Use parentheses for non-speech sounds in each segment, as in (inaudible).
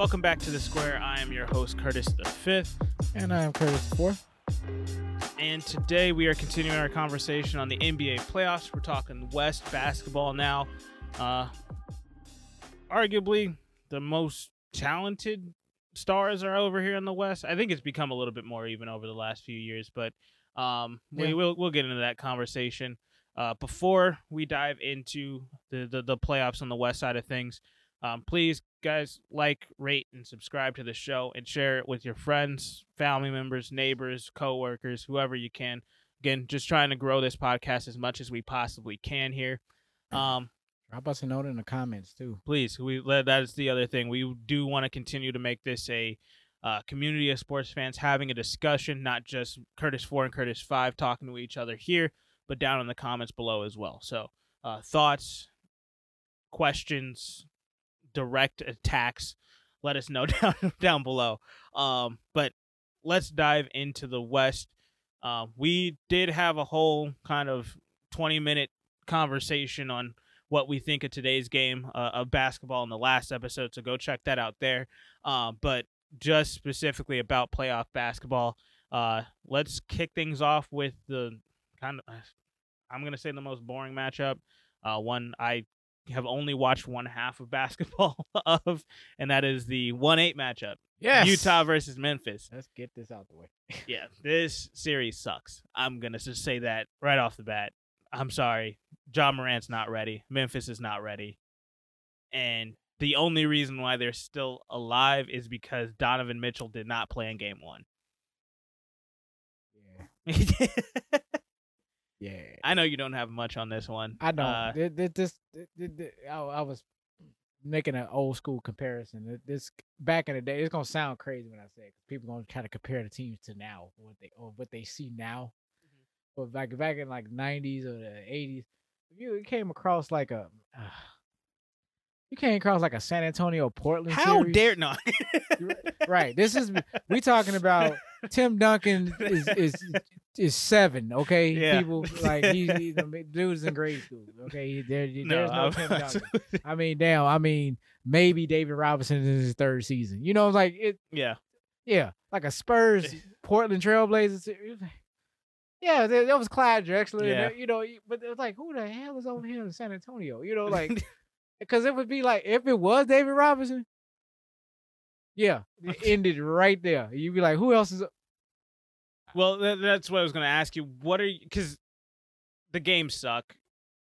Welcome back to the Square. I am your host, Curtis the Fifth, And I am Curtis the Fourth. and today we are continuing our conversation on the NBA playoffs. We're talking West basketball now. Uh, arguably, the most talented stars are over here in the West. I think it's become a little bit more even over the last few years, but um, we, will we'll get into that conversation. Uh, before we dive into the, the the playoffs on the West side of things, um, please guys like, rate, and subscribe to the show and share it with your friends, family members, neighbors, coworkers, whoever you can. Again, just trying to grow this podcast as much as we possibly can here. (clears throat) Um, Drop us a note in the comments too. please we let that is the other thing we do want to continue to make this a uh, community of sports fans having a discussion not just curtis 4 and curtis 5 talking to each other here but down in the comments below as well so uh, thoughts questions direct attacks let us know (laughs) down down below um, but let's dive into the west um, we did have a whole kind of 20 minute conversation on what we think of today's game uh, of basketball in the last episode. So go check that out there. Uh, but just specifically about playoff basketball, uh, let's kick things off with the kind of, I'm to say the most boring matchup. Uh, one I have only watched one half of basketball (laughs) of, and that is the 1 8 matchup Yes. Utah versus Memphis. Let's get this out the way. (laughs) Yeah, this series sucks. I'm going to just say that right off the bat. I'm sorry. Ja Morant's not ready. Memphis is not ready. And the only reason why they're still alive is because Donovan Mitchell did not play in game one. Yeah. (laughs) Yeah. I know you don't have much on this one. I know. Uh, Th- th- this, th- th- th- I, I was making an old school comparison. This back in the day, it's gonna sound crazy when I say it. people gonna try to compare the teams to now, what they or what they see now. But back back in like '90s or the '80s, if you came across like a, uh, you came across like a San Antonio Portland. how series, dare not? right. This is we talking about (laughs) (laughs) Tim Duncan is is is seven. Okay, (laughs) Yeah. people like he, he (laughs) the dude's in grade school. Okay, he- there, there's no I'm- Tim Duncan. (laughs) I mean, damn. I mean, maybe David Robinson is his third season. You know, like it. yeah. Yeah, like a Spurs Portland Trailblazers. it was like- Yeah, that, was Clyde Drexler. Yeah. You know, but it was like, who the hell is over here in San Antonio? You know, like because it would be like if it was David Robinson. Yeah, it (laughs) ended right there. You'd be like, who else is? Well, that, that's what I was going to ask you. What are you? Because the games suck.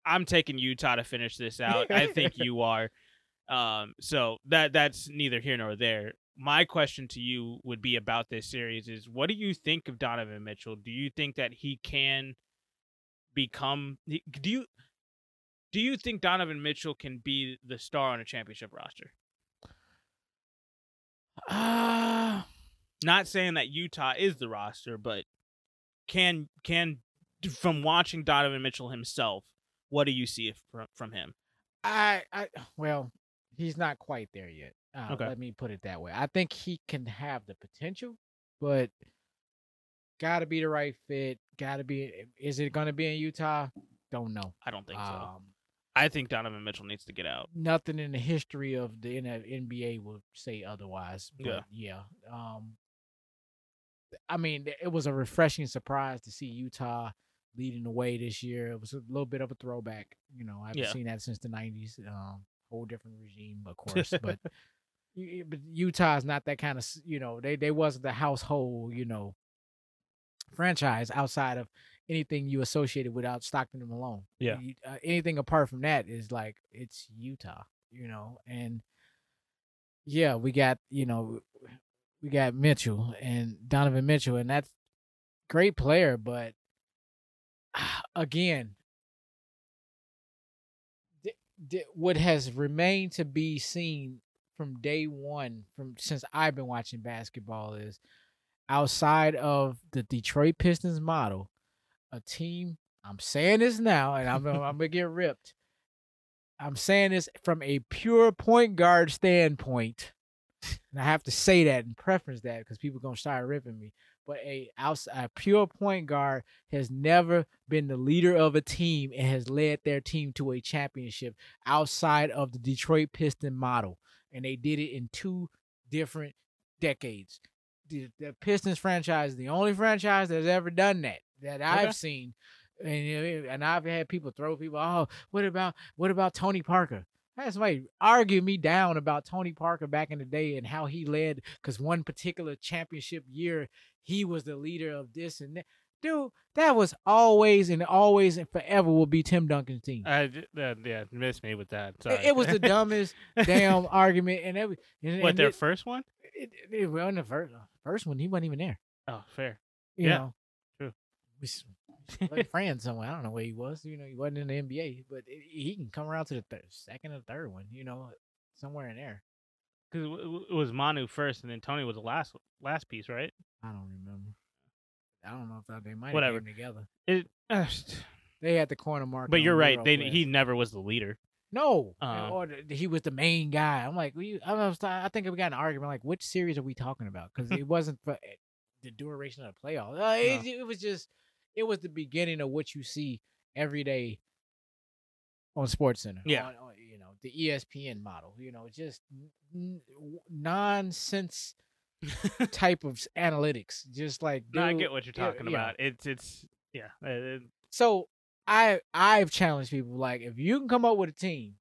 I'm taking Utah to finish this out. I (laughs) think you are. Um, so that that's neither here nor there. My question to you would be about this series: is what do you think of Donovan Mitchell? Do you think that he can become? Do you do you think Donovan Mitchell can be the star on a championship roster? Ah, Not saying that Utah is the roster, but can can from watching Donovan Mitchell himself, what do you see from from him? I, I, well, he's not quite there yet. Uh, Okay. Let me put it that way. I think he can have the potential, but got to be the right fit. Got to be. Is it going to be in Utah? Don't know. I don't think so. I think Donovan Mitchell needs to get out. nothing in the history of the NBA will say otherwise. But Yeah. yeah. Um I mean, it was a refreshing surprise to see Utah leading the way this year. It was a little bit of a throwback. You know, I haven't Yeah. seen that since the nineties. Um, whole different regime, of (laughs) course. but but Utah is not that kind of you know, they they wasn't the household, you know, franchise outside of anything you associated without Stockton and Malone. Yeah. You- uh, anything apart from that is like it's Utah, you know, and yeah, we got you know, we got Mitchell and Donovan Mitchell, and that's great player, but (sighs) again, th- th- what has remained to be seen from day one, from since I've been watching basketball, is outside of the Detroit Pistons model, a team. I'm saying this now, and I'm I'm gonna get ripped. I'm saying this from a pure point guard standpoint, and I have to say that and preference that because people gonna start ripping me. But a outside a pure point guard has never been the leader of a team and has led their team to a championship outside of the Detroit Piston model, and they did it in two different decades. The, the Pistons franchise is the only franchise that's ever done that that I've Okay. seen, and and I've had people throw people. Oh, what about what about Tony Parker? I had somebody argue me down about Tony Parker back in the day and how he led because one particular championship year he was the leader of this and that. Dude, that was always and always and forever will be Tim Duncan's team. I, uh, yeah, missed me with that. It-. It, was the dumbest damn (laughs) argument and every. And, what and their it, first one? it, it, well, in the first first one, he wasn't even there. Oh, fair. You Yeah, know, We (laughs) like friends somewhere. I don't know where he was. You know, he wasn't in the NBA, but it, he can come around to the third, second or third one. You know, somewhere in there. Because it was Manu first, and then Tony was the last last piece, right? I don't remember. I don't know if that- they might Whatever. together. It, uh, They had the corner mark. but you're right. They he never was the leader. no, Uh, or he was the main guy. I'm like, we, I, was, I think we got an argument. Like, which series are we talking about? Because it wasn't for eh, the duration of the playoffs. Uh, it, it was just, it was the beginning of what you see every day on Sports Center. Yeah. on- on, you know the ESPN model. You know, just n- nonsense (laughs) type of analytics. Just like, No, I get what you're talking yeah. about. It's it's yeah. it- So I I've challenged people like if you can come up with a team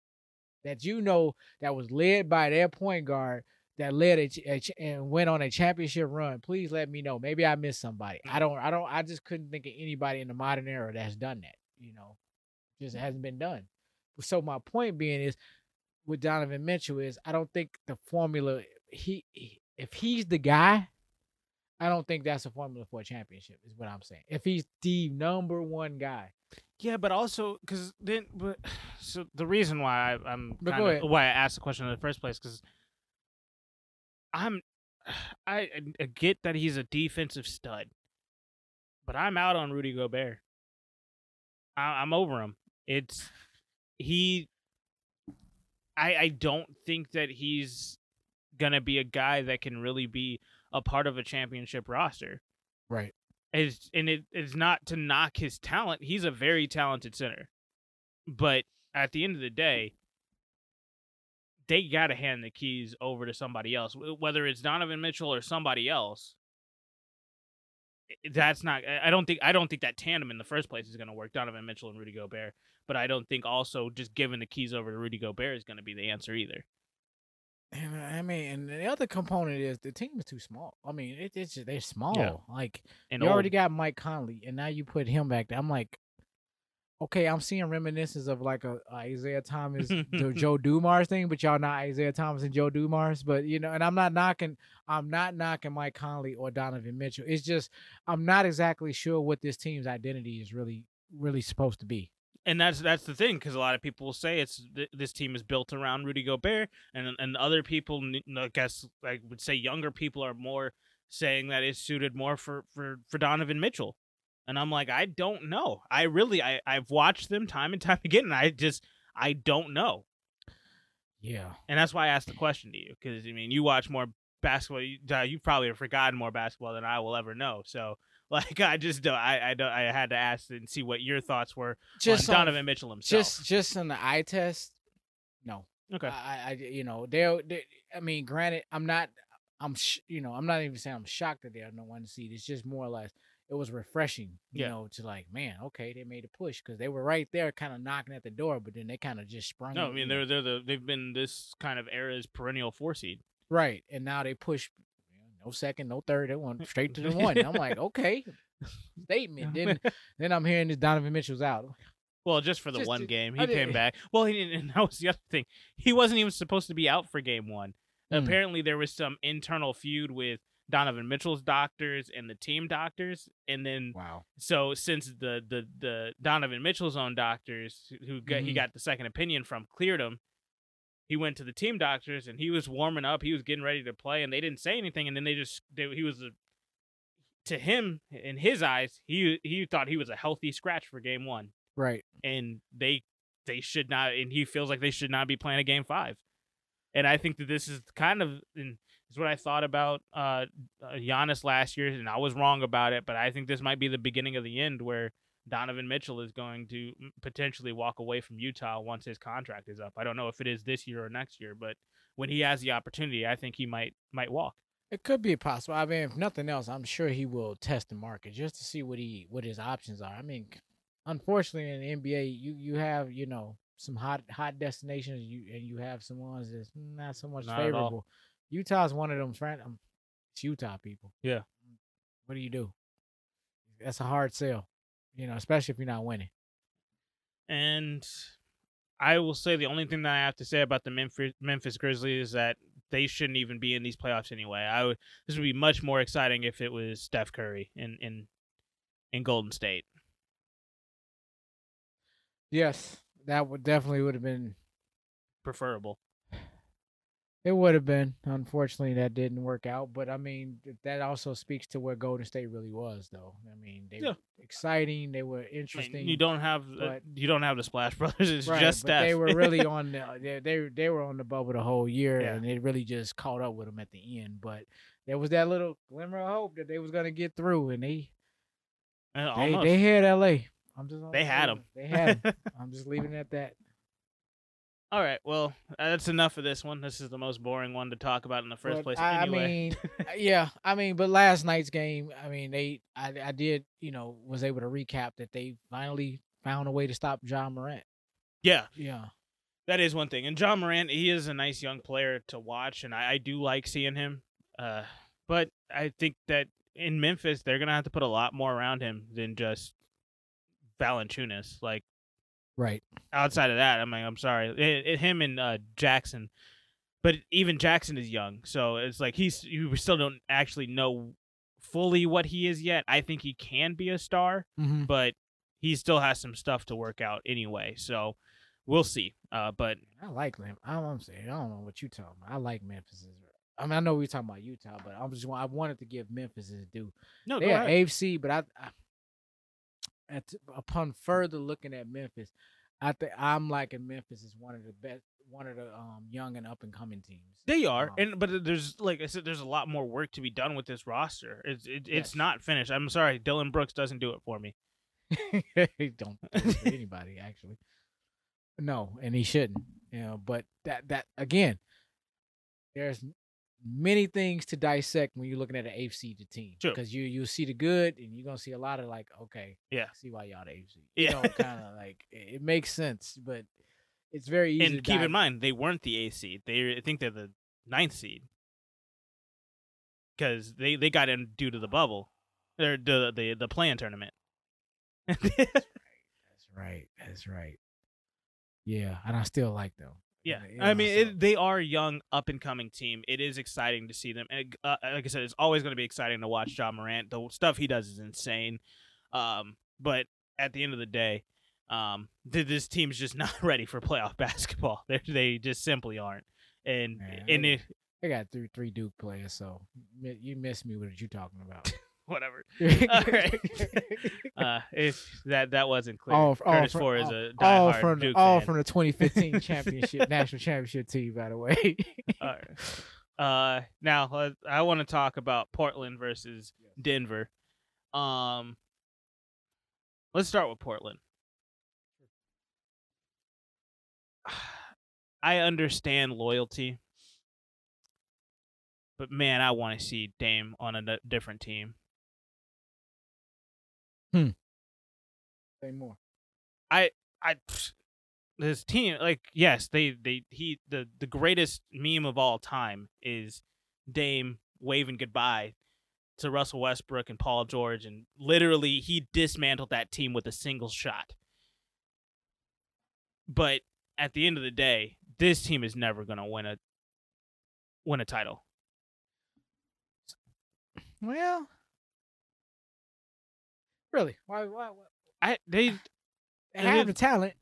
that you know that was led by their point guard that led a, a and went on a championship run, please let me know. Maybe I missed somebody. I mm-hmm. don't I don't I just couldn't think of anybody in the modern era that's done that. You know, just mm-hmm. hasn't been done. So my point being is with Donovan Mitchell is I don't think the formula he if he's the guy. I don't think that's a formula for a championship. Is what I'm saying. If he's the number one guy, yeah, but also because then, but (sighs) so the reason why I, I'm But kind of- why I asked the question in the first place because I'm (sighs) I, I uh, get that he's a defensive stud, but I'm out on Rudy Gobert. I, I'm over him. It's he. I I don't think that he's gonna be a guy that can really be a part of a championship roster. right? is and it is not to knock his talent. He's a very talented center. But at the end of the day, they got to hand the keys over to somebody else, whether it's Donovan Mitchell or somebody else. That's not. I don't think. I don't think that tandem in the first place is going to work. Donovan Mitchell and Rudy Gobert. But I don't think also just giving the keys over to Rudy Gobert is going to be the answer either. And I mean, and the other component is the team is too small. I mean, it, it's just, they're small. Like And you already got Mike Conley, and now you put him back there. I'm like, okay, I'm seeing reminiscences of like a, a Isaiah Thomas, (laughs) Joe Dumars thing, but y'all not Isaiah Thomas and Joe Dumars. But you know, and I'm not knocking, I'm not knocking Mike Conley or Donovan Mitchell. It's just I'm not exactly sure what this team's identity is really, really supposed to be. and that's that's the thing because a lot of people will say it's th- this team is built around Rudy Gobert, and and other people, I guess, I would say younger people are more saying that it's suited more for for for Donovan Mitchell, and I'm like, I don't know. I really, I I've watched them time and time (laughs) again, and I just I don't know, Yeah. and that's why I asked the question to you because I mean, you watch more basketball. You, uh, you probably have forgotten more basketball than I will ever know. So. (laughs) Like I just don't I I don't I had to ask and see what your thoughts were Just on on- Donovan Mitchell himself. Just just on the eye test, no. okay. I, I you know they're, they I mean, granted, I'm not, I'm sh- you know I'm not even saying I'm shocked that they're no one seed. It's just more or less it was refreshing, you Yeah. know, to like man, okay, they made a push because they were right there, kind of knocking at the door, but then they kind of just sprung. No, I mean they're they're the they've been this kind of era's perennial four seed. right, and now they push. No second, no third. They went (laughs) straight to the one. I'm like, okay, (laughs) statement. Then, (laughs) then I'm hearing this Donovan Mitchell's out. Well, just for the Just one game, he came back. Well, he didn't, and that was the other thing. He wasn't even supposed to be out for game one. Mm. Apparently, there was some internal feud with Donovan Mitchell's doctors and the team doctors, and then Wow. so since the the the Donovan Mitchell's own doctors, who got, he Mhm. got the second opinion from, cleared him. He went to the team doctors and he was warming up. He was getting ready to play, and they didn't say anything. And then they just they, he was a, to him in his eyes, he he thought he was a healthy scratch for game one, Right. and they they should not. And he feels like they should not be playing a game five. And I think that this is kind of and is what I thought about uh, uh Giannis last year, and I was wrong about it. But I think this might be the beginning of the end where Donovan Mitchell is going to mm, potentially walk away from Utah once his contract is up. I don't know if it is this year or next year, but when he has the opportunity, I think he might might walk. It could be possible. I mean, if nothing else, I'm sure he will test the market just to see what he what his options are. I mean, unfortunately, in the NBA, you you have you know some hot hot destinations, you and you have some ones that's not so much Not favorable. Utah's one of them. Friend, um, it's Utah people. Yeah. What do you do? That's a hard sell, you know, especially if you're not winning. And I will say the only thing that I have to say about the Memphis, Memphis Grizzlies is that they shouldn't even be in these playoffs anyway. I would this would be much more exciting if it was Steph Curry in in in Golden State. Yes, that would definitely would have been. Preferable. It would have been. Unfortunately, that didn't work out. But I mean, that also speaks to where Golden State really was, though. I mean, they Yeah. were exciting. They were I mean, interesting. you don't have uh, you don't have the Splash Brothers. (laughs) It's right, just but Steph. they were really (laughs) on the they, they they were on the bubble the whole year, Yeah. and it really just caught up with them at the end. But there was that little glimmer of hope that they was gonna get through, and they Uh, they, they had L.A. I'm just They had them. They had 'em. (laughs) I'm just leaving it at that. All right. Well, that's enough of this one. This is the most boring one to talk about in the first But place. I, anyway. I mean, (laughs) uh, yeah, I mean, but last night's game, I mean, they, I, I did, you know, was able to recap that they finally found a way to stop Ja Morant. yeah, Yeah, that is one thing. And Ja Morant, he is a nice young player to watch, and I, I do like seeing him. Uh, but I think that in Memphis, they're gonna have to put a lot more around him than just Valanciunas. Like right. outside of that, I mean, I'm sorry, it, it- him and uh, Jackson. But even Jackson is young, so it's like he's you still don't actually know fully what he is yet. I think he can be a star, Mm-hmm. but he still has some stuff to work out anyway. So we'll see. Uh, but I like them. I'm, I'm saying, I don't know what you talking about. I like Memphis. I mean, I know we're talking about Utah, but I'm just, I wanted to give Memphis his due. no, They go are ahead. AFC, but I, I at, upon further looking at Memphis, I think I'm liking Memphis is one of the best, one of the um young and up and coming teams. They are, Um, and but there's like I said, there's a lot more work to be done with this roster. It's it, it's not finished. I'm sorry, Dillon Brooks doesn't do it for me. (laughs) He don't (laughs) do it for anybody actually. No, and he shouldn't. You know, but that that again, there's many things to dissect when you're looking at an AFC to team. Sure. Because you you see the good and you're gonna see a lot of like, okay, Yeah. I see why y'all the AFC. You Yeah. know, (laughs) kind of like it, it makes sense, but it's very easy. to and keep dive- in mind, they weren't the eighth seed. They I think they're the ninth seed because they they got in due to the bubble, or the the the play-in tournament. (laughs) That's right. That's right. Yeah, and I still like them. Yeah, You I mean, so- it, they are a young, up and coming team. It is exciting to see them. And uh, like I said, it's always going to be exciting to watch Ja Morant. The stuff he does is insane. Um, but at the end of the day, um, th- this team's just (laughs) not ready for playoff (laughs) basketball. They they just simply aren't. And Man, and it, They got three three Duke players, so you missed me. What are you talking about? (laughs) whatever. (laughs) All right. (laughs) Uh, if that that wasn't clear, all, all from, Four is a all from the, Duke all fan. from the 2015 championship national championship team, by the way. All right. Uh, now let- I want to talk about Portland versus Denver. Um, let's start with Portland. (sighs) I understand loyalty, but man, I want to see Dame on a different team. Hmm. Say more. I I this team like yes they they he the the greatest meme of all time is Dame waving goodbye to Russell Westbrook and Paul George and literally he dismantled that team with a single shot. But at the end of the day, this team is never going to win a win a title. Well, really? Why? Why? why? I they They have the talent.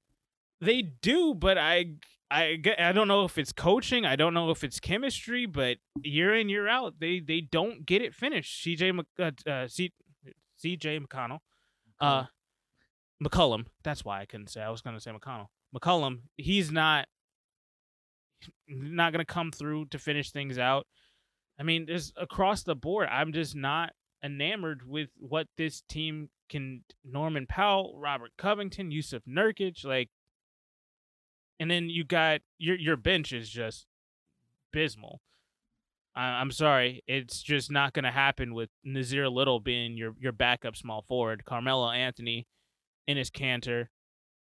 They do, but I I I don't know if it's coaching. I don't know if it's chemistry. But year in year out, they they don't get it finished. CJ Mc, uh, uh, C, CJ McConnell, uh, McCollum. That's why I couldn't say. I was gonna say McConnell. McCollum. He's not not gonna come through to finish things out. I mean, there's across the board. I'm just not enamored with what this team can. Norman Powell, Robert Covington, Jusuf Nurkic, like and then you got your your bench is just abysmal. I, I'm sorry, it's just not going to happen with Nassir Little being your your backup small forward, Carmelo Anthony, Enes Kanter,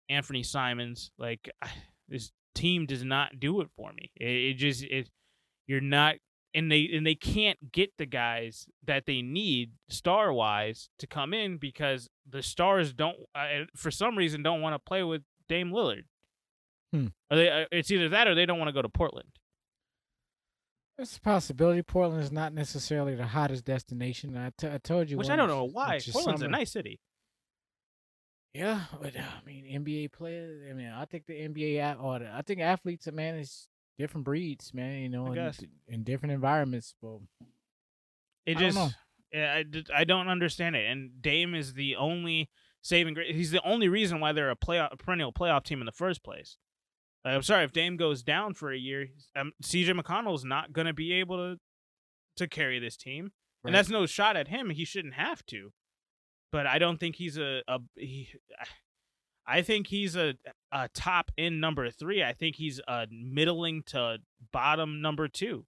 Anthony Simons. Like (sighs) this team does not do it for me. It, it just it you're not and they and they can't get the guys that they need star wise to come in because the stars don't uh, for some reason don't want to play with Dame Lillard. Hmm. Or they, uh, it's either that or they don't want to go to Portland. It's a possibility. Portland is not necessarily the hottest destination. I, t- I told you, Which I don't know why. Portland's summer. a nice city. Yeah, but uh, I mean, NBA players. I mean, I think the NBA or the, I think athletes, man, is different breeds, man. You know, in, different environments. But It I don't just know. yeah, I, d- I don't understand it. And Dame is the only saving grace. He's the only reason why they're a playoff a perennial playoff team in the first place. Like, I'm sorry if Dame goes down for a year, um, CJ McConnell's not going to be able to to carry this team. Right. And that's no shot at him. He shouldn't have to. But I don't think he's a, a he, I think he's a a top end number 3. I think he's a middling to bottom number 2.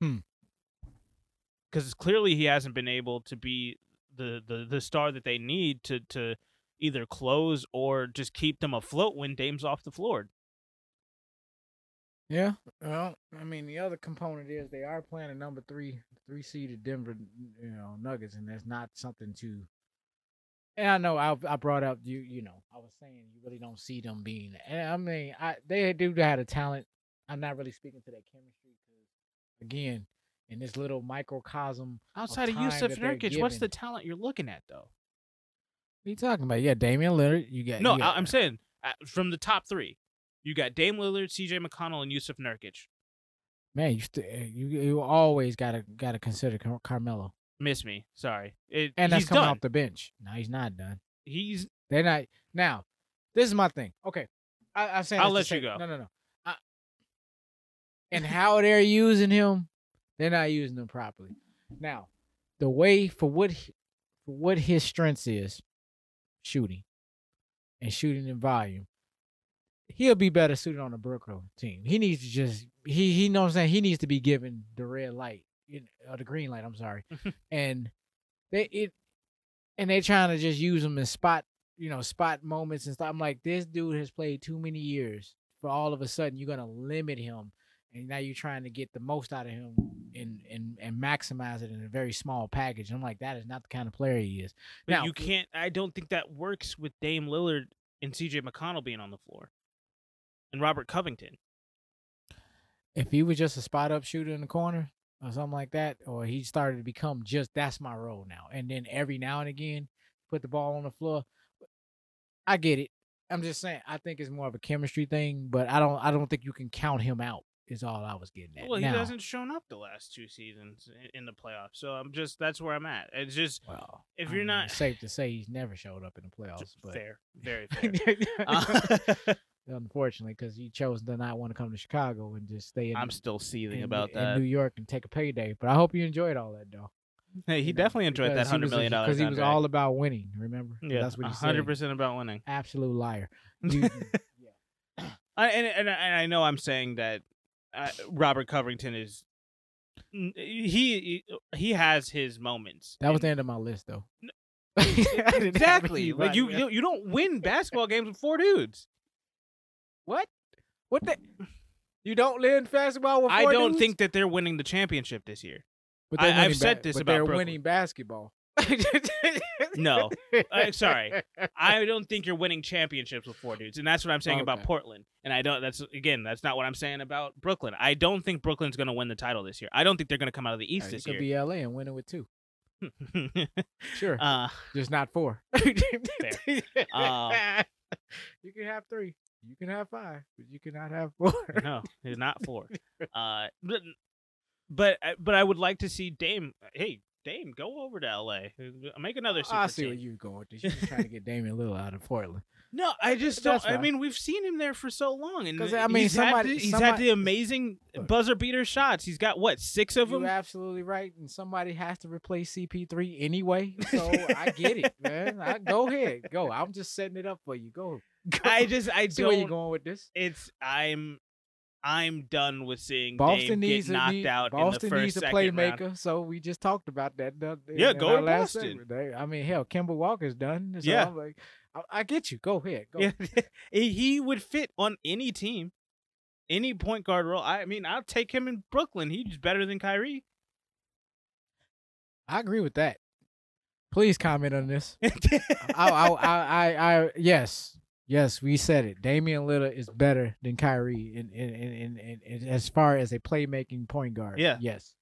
Hmm. Cuz clearly he hasn't been able to be the, the the star that they need to to either close or just keep them afloat when Dame's off the floor. yeah, well, I mean, the other component is they are playing a number three, three seeded Denver, you know, Nuggets, and that's not something to. And I know I I brought up you you know I was saying you really don't see them being. And I mean I they do have a talent. I'm not really speaking to that chemistry because again in this little microcosm. Outside of, time Jusuf Nurkic, what's the talent you're looking at though? What are you talking about? Yeah, Damian Lillard. You got No, you got- I'm saying uh, from the top three, you got Dame Lillard, C.J. McConnell, and Jusuf Nurkic. man, you st- eh, you you always gotta gotta consider Car- Carmelo, Miss me, sorry. It, and that's he's coming done. off the bench. No, he's not done. He's They're not now. This is my thing. Okay, I, I'm saying I'll let you go. No, no, no. I, and how they're using him, they're not using him properly. Now, the way for what for what his strengths is, shooting, and shooting in volume. He'll be better suited on the Brooklyn team. He needs to just he he knows what I'm saying. He needs to be given the red light, you know, or uh, the green light. I'm sorry, (laughs) and they it and they trying to just use him in spot, you know, spot moments and stuff. I'm like, this dude has played too many years for all of a sudden you're gonna limit him, and now you're trying to get the most out of him and and and maximize it in a very small package. I'm like, that is not the kind of player he is. but Now- you can't. I don't think that works with Dame Lillard and C.J. McConnell being on the floor, and Robert Covington. If he was just a spot up shooter in the corner or something like that, or he started to become just that's my role now, and then every now and again put the ball on the floor. I get it. I'm just saying. I think it's more of a chemistry thing, but I don't. I don't think you can count him out. Is all I was getting at. Well, he Now- hasn't shown up the last two seasons in the playoffs, so I'm just that's where I'm at. It's just Well, if you're mean, not- safe to say he's never showed up in the playoffs. But fair, very (laughs) fair. (laughs) Uh, (laughs) unfortunately, because you chose to not want to come to Chicago and just stay in. I'm still seething in, about in that. New York and take a payday. But I hope you enjoyed all that, though. Hey, he you know, definitely enjoyed that hundred was dollar because he was all about winning. Remember? yeah, that's what he hundred said. percent about winning. Absolute liar. (laughs) You- I, and, and and I know I'm saying that uh, Robert Covington is he he has his moments. that was the end of my list, though. (laughs) Exactly like you, you you don't win basketball games with four dudes. What? What the? (laughs) You don't live basketball with I four don't dudes? think that they're winning the championship this year. But I, I've winning said this but about they're Brooklyn. winning basketball. (laughs) No. Uh, sorry. (laughs) I don't think you're winning championships with four dudes, and that's what I'm saying about Portland. And I don't. That's again, that's not what I'm saying about Brooklyn. I don't think Brooklyn's going to win the title this year. I don't think they're going to come out of the East this year. It this could year. be LA and win it with two. Sure. uh, Just not four. Uh, you can have three. You can have five, but you cannot have four. no, it's not four. (laughs) Uh, but but I- but I would like to see Dame. Hey, Dame, go over to LA. Uh, make another super I see team. where you're going. You're trying to (laughs) get Damian Lillard out of Portland. No, I just don't. I mean, we've seen him there for so long, and I mean, he's somebody- had the, he's had the amazing buzzer beater shots. He's got what six of You're them. absolutely right, and somebody has to replace CP3 anyway. So (laughs) I get it, man. I, go ahead, go. I'm just setting it up for you. Go. (laughs) go. I just I see don't, where you're going with this. It's I'm I'm done with seeing Boston Dame needs get a knocked need, out Boston in the first needs a playmaker. round. So we just talked about that. Uh, in- Yeah, in go to last Boston. segment. I mean, hell, Kemba Walker's done. So Yeah. I'm like, I, I get you. Go ahead. Go. Yeah, (laughs) he he would fit on any team, any point guard role. I mean, I'll take him in Brooklyn. He's better than Kyrie. I agree with that. Please comment on this. (laughs) I, I, I, I, yes, yes, we said it. Damian Lillard is better than Kyrie in, in, in, in, in, as far as a playmaking point guard. Yeah. Yes.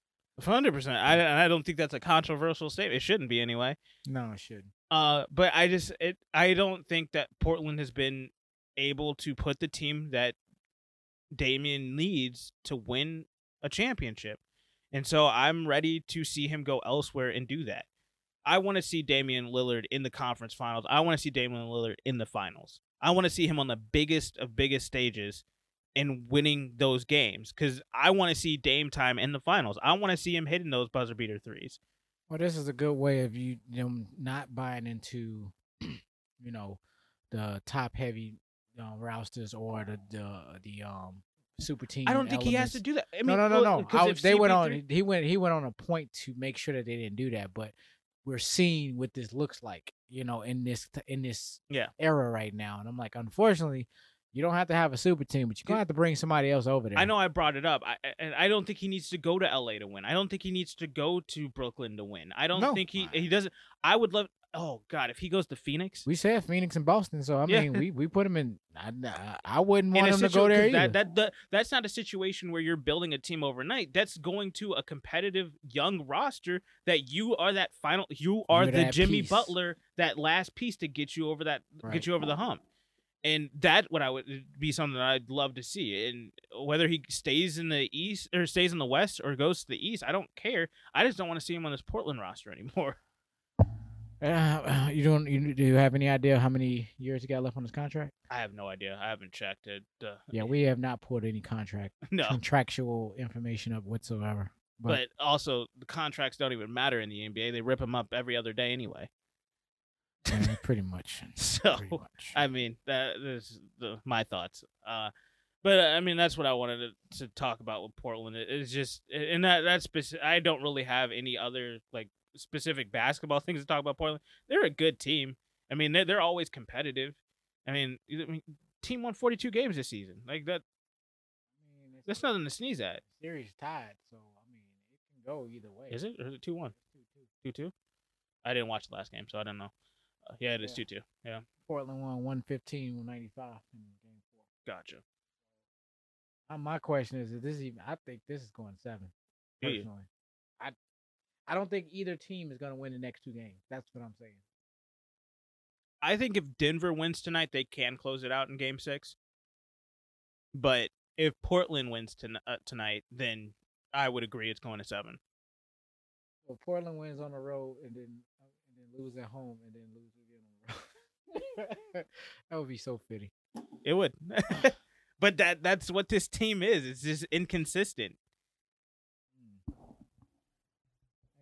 Hundred percent. I I don't think that's a controversial statement. It shouldn't be anyway. No, it shouldn't. Uh, but I just it I don't think that Portland has been able to put the team that Damian needs to win a championship. And so I'm ready to see him go elsewhere and do that. I want to see Damian Lillard in the conference finals. I want to see Damian Lillard in the finals. I want to see him on the biggest of biggest stages and winning those games because I want to see Dame time in the finals. I want to see him hitting those buzzer beater threes. Well, this is a good way of you them not buying into, (clears throat) you know, the top heavy um, rosters or the the the um super team. I don't think he has to do that. I no, mean, no, no, well, no. 'cause I- they went CP3 on. He went. He went on a point to make sure that they didn't do that. But we're seeing what this looks like, you know, in this in this Yeah. era right now. And I'm like, unfortunately, you don't have to have a super team, but you're gonna have to bring somebody else over there. I know I brought it up, I, and I don't think he needs to go to LA to win. I don't think he needs to go to Brooklyn to win. I don't No. think he he doesn't. I would love. Oh God, if he goes to Phoenix, We said Phoenix and Boston, so I Yeah. mean, we we put him in. I, I- wouldn't want him to go there either. that, that that that's not a situation where you're building a team overnight. That's going to a competitive young roster that you are that final. You are You're the Jimmy piece. Butler, that last piece to get you over that Right. get you over the hump. And that what I would be something that I'd love to see. And whether he stays in the east or stays in the west or goes to the east, I don't care. I just don't want to see him on this Portland roster anymore. (laughs) Uh, you don't. You, do you have any idea how many years he got left on his contract? I have no idea. I haven't checked it. Uh, Yeah, we have not pulled any contract (laughs) no. contractual information up whatsoever. But, But also, the contracts don't even matter in the NBA. They rip them up every other day anyway. yeah, (laughs) pretty much. So pretty much. I mean, that is the my thoughts. Uh, but uh, I mean, that's what I wanted to, to talk about with Portland. It- It's just, and that that's speci- I don't really have any other like specific basketball things to talk about Portland. They're a good team. I mean, they're they're always competitive. I mean, I mean, team won forty two games this season. Like that, I mean, it's that's nothing to sneeze at. series tied, so I mean, it can go either way. Is it? Or is it two one? Two, two. Two two. I didn't watch the last game, so I don't know. Uh, yeah, it is Yeah. two two. Yeah, Portland won 115 195 in game four. gotcha. Uh, my question is, is this even? I think this is going seven. Personally, I don't think either team is going to win the next two games. That's what I'm saying. I think if Denver wins tonight, they can close it out in Game Six. But if Portland wins ton- uh, tonight, then I would agree it's going to seven. Well, Portland wins on the road and then uh, and then lose at home and then lose again on the road. (laughs) that would be so fitting. It would. (laughs) (laughs) but that that's what this team is. It's just inconsistent. Mm.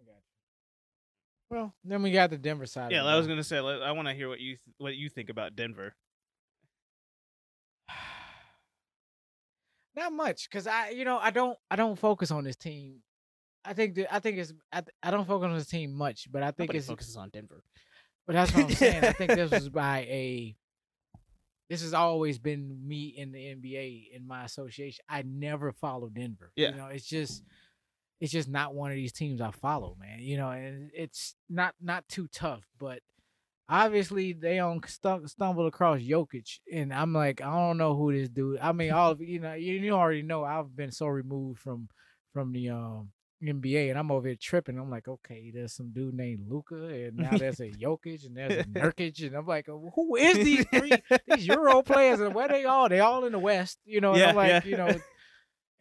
I got you. Well, then we got the Denver side. Yeah, of I was gonna say. I want to hear what you th- what you think about Denver. (sighs) Not much, cause I, you know, I don't, I don't focus on this team. I think that I think it's, I, I don't focus on this team much, but I think Nobody it's, focuses on Denver. but that's what I'm saying. I think this was (laughs) by a. This has always been me in the NBA in my association. I never follow Denver. Yeah. you know, it's just, it's just not one of these teams I follow, man. You know, and it's not not too tough, but obviously they on stum- stumbled across Jokic, and I'm like, I don't know who this dude. I mean, all of you know, you, you already know I've been so removed from from the um NBA, and I'm over here tripping. I'm like, okay, there's some dude named Luka, and now there's a Jokic, and there's a (laughs) Nurkic, and I'm like, who is these three these Euro players, and where they all? They all in the West, you know. and Yeah, I'm like, yeah. you know.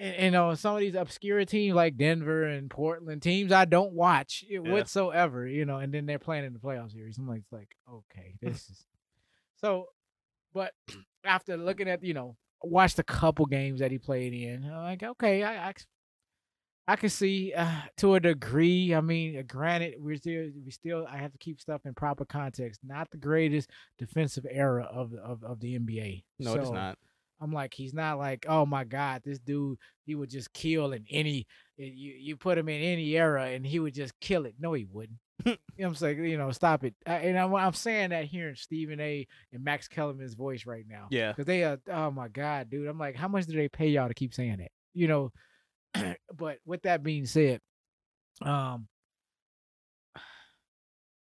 And, and uh, some of these obscure teams like Denver and Portland teams I don't watch Yeah. whatsoever, you know, and then they're playing in the playoff series. I'm like, it's like, okay, this is (laughs) so. But (clears throat) after looking at, you know, watched a couple games that he played in, I'm like, okay, I, I, I can see uh, to a degree. I mean, uh, granted, we're still, we still, I have to keep stuff in proper context. Not the greatest defensive era of of, of the NBA. No, it's not. I'm like, he's not like, oh my god, this dude, he would just kill in any. You you put him in any era and he would just kill it. No, he wouldn't. (laughs) you know I'm saying? You know, stop it. I, and I'm, I'm saying that hearing Stephen A. and Max Kellerman's voice right now. Yeah. Because they are, oh my God, dude. I'm like, how much do they pay y'all to keep saying that? You know, (clears throat) but with that being said, um,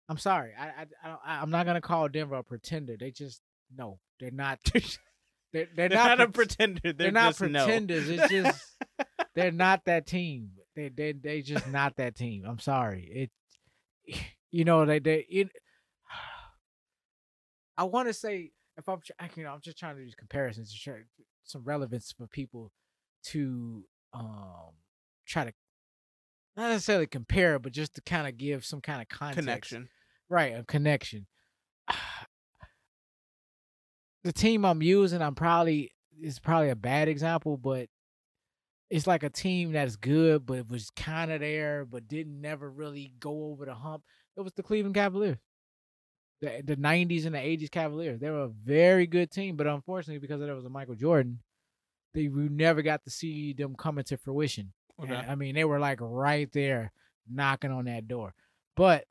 I'm sorry. I, I, I- I'm not gonna call Denver a pretender. They just no, they're not. (laughs) They're, they're, They're not, not, a pretender. They're, They're not just no. pretenders. It's just (laughs) they're not that team. They they they just not that team. I'm sorry. It, you know they they it. (sighs) I want to say if I'm tr- I can, you know I'm just trying to use comparisons to try some relevance for people to um try to not necessarily compare, but just to kind of give some kind of context connection. right a connection the team i'm using i'm probably is probably a bad example but it's like a team that's good but was kind of there but didn't never really go over the hump it was the cleveland cavaliers the, the 90s and the 80s cavaliers they were a very good team but unfortunately because there was a michael jordan they we never got to see them come into fruition Okay. and, I mean, they were like right there knocking on that door. But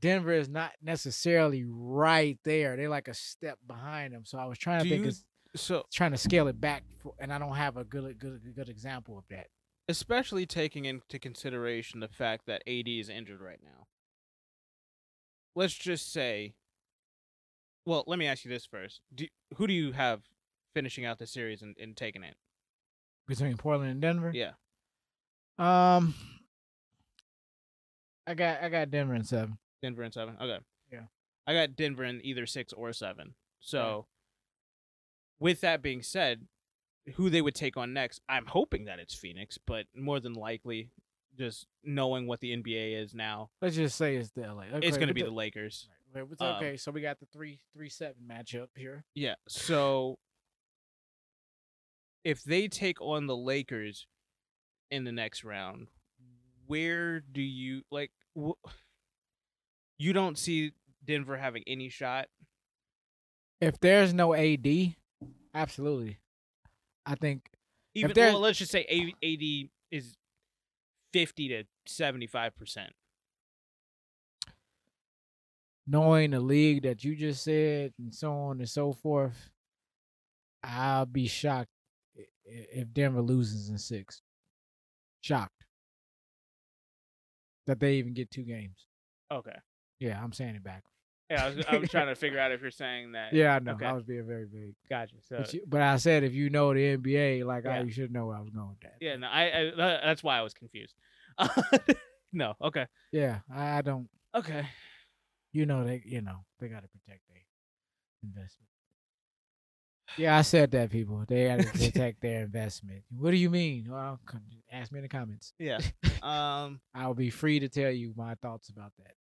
Denver is not necessarily right there. They're like a step behind them. So I was trying to Do think, you- of, So, trying to scale it back, for, and I don't have a good, good, good example of that. especially taking into consideration the fact that AD is injured right now. Let's just say. Well, let me ask you this first: do, Who do you have finishing out the series and, and taking it? Between Portland and Denver, Yeah, um, I got, I got Denver in seven. Denver and seven. Okay. Yeah. I got Denver in either six or seven. So, with that being said, who they would take on next, I'm hoping that it's Phoenix, but more than likely, just knowing what the NBA is now, Let's just say it's the LA. it's going to be the- the Lakers. Right, um, okay, so we got the three, three, seven matchup here. Yeah. So if they take on the Lakers in the next round, where do you like wh- you don't see Denver having any shot? If there's no AD, absolutely. I think Even well, let's just say AD is 50 to 75%. knowing the league that you just said and so on and so forth, I'll be shocked if Denver loses in six. Shocked that they even get two games. Okay. Yeah, I'm saying it back. Yeah, I was, I was trying to figure out if you're saying that. Yeah, I know. okay. I was being very big. Gotcha. So But, you, but I said if you know the NBA, like I, you should know where I was going with that. yeah, no, I, I that's why I was confused. (laughs) no, okay. Yeah, I, I don't. Okay. You know they. You know they got to protect their investment. Yeah, I said that people they got to (laughs) protect their investment. What do you mean? Well, ask me in the comments. Yeah. (laughs) Um I'll be free to tell you my thoughts about that.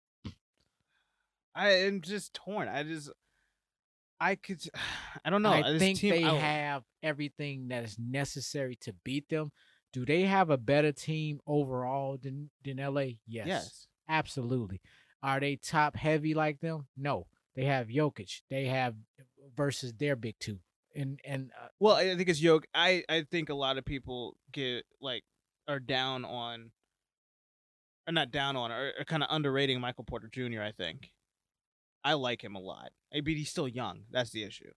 I am just torn. I just, I could, (sighs) I don't know. I This think team- they I- have everything that is necessary to beat them. Do they have a better team overall than than LA? Yes, Yes. absolutely. Are they top heavy like them? No. They have Jokic. They have versus their big two, and and uh, Well, I think it's yoke. I I think a lot of people get like are down on, or not down on, or, or kind of underrating Michael Porter Jr. I think. I like him a lot. But he's still young. That's the issue.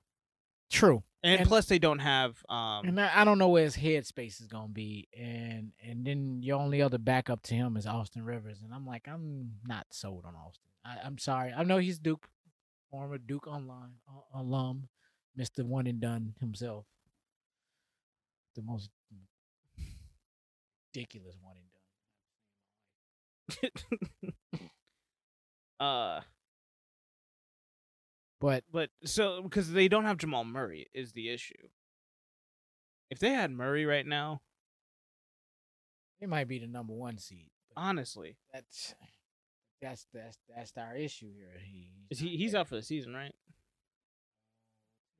true. And, And- plus, they don't have. um And I, I don't know where his headspace is gonna be, and and then your only other backup to him is Austin Rivers, and I'm like, I'm not sold on Austin. I, I'm sorry. I know he's Duke, former Duke online uh, alum, Mister One and Done himself. The most ridiculous one and done. (laughs) uh, But but so because they don't have Jamal Murray is the issue. If they had Murray right now, it might be the number one seed. Honestly, that's that's that's that's our issue here. He, is he he's there. out for the season, right?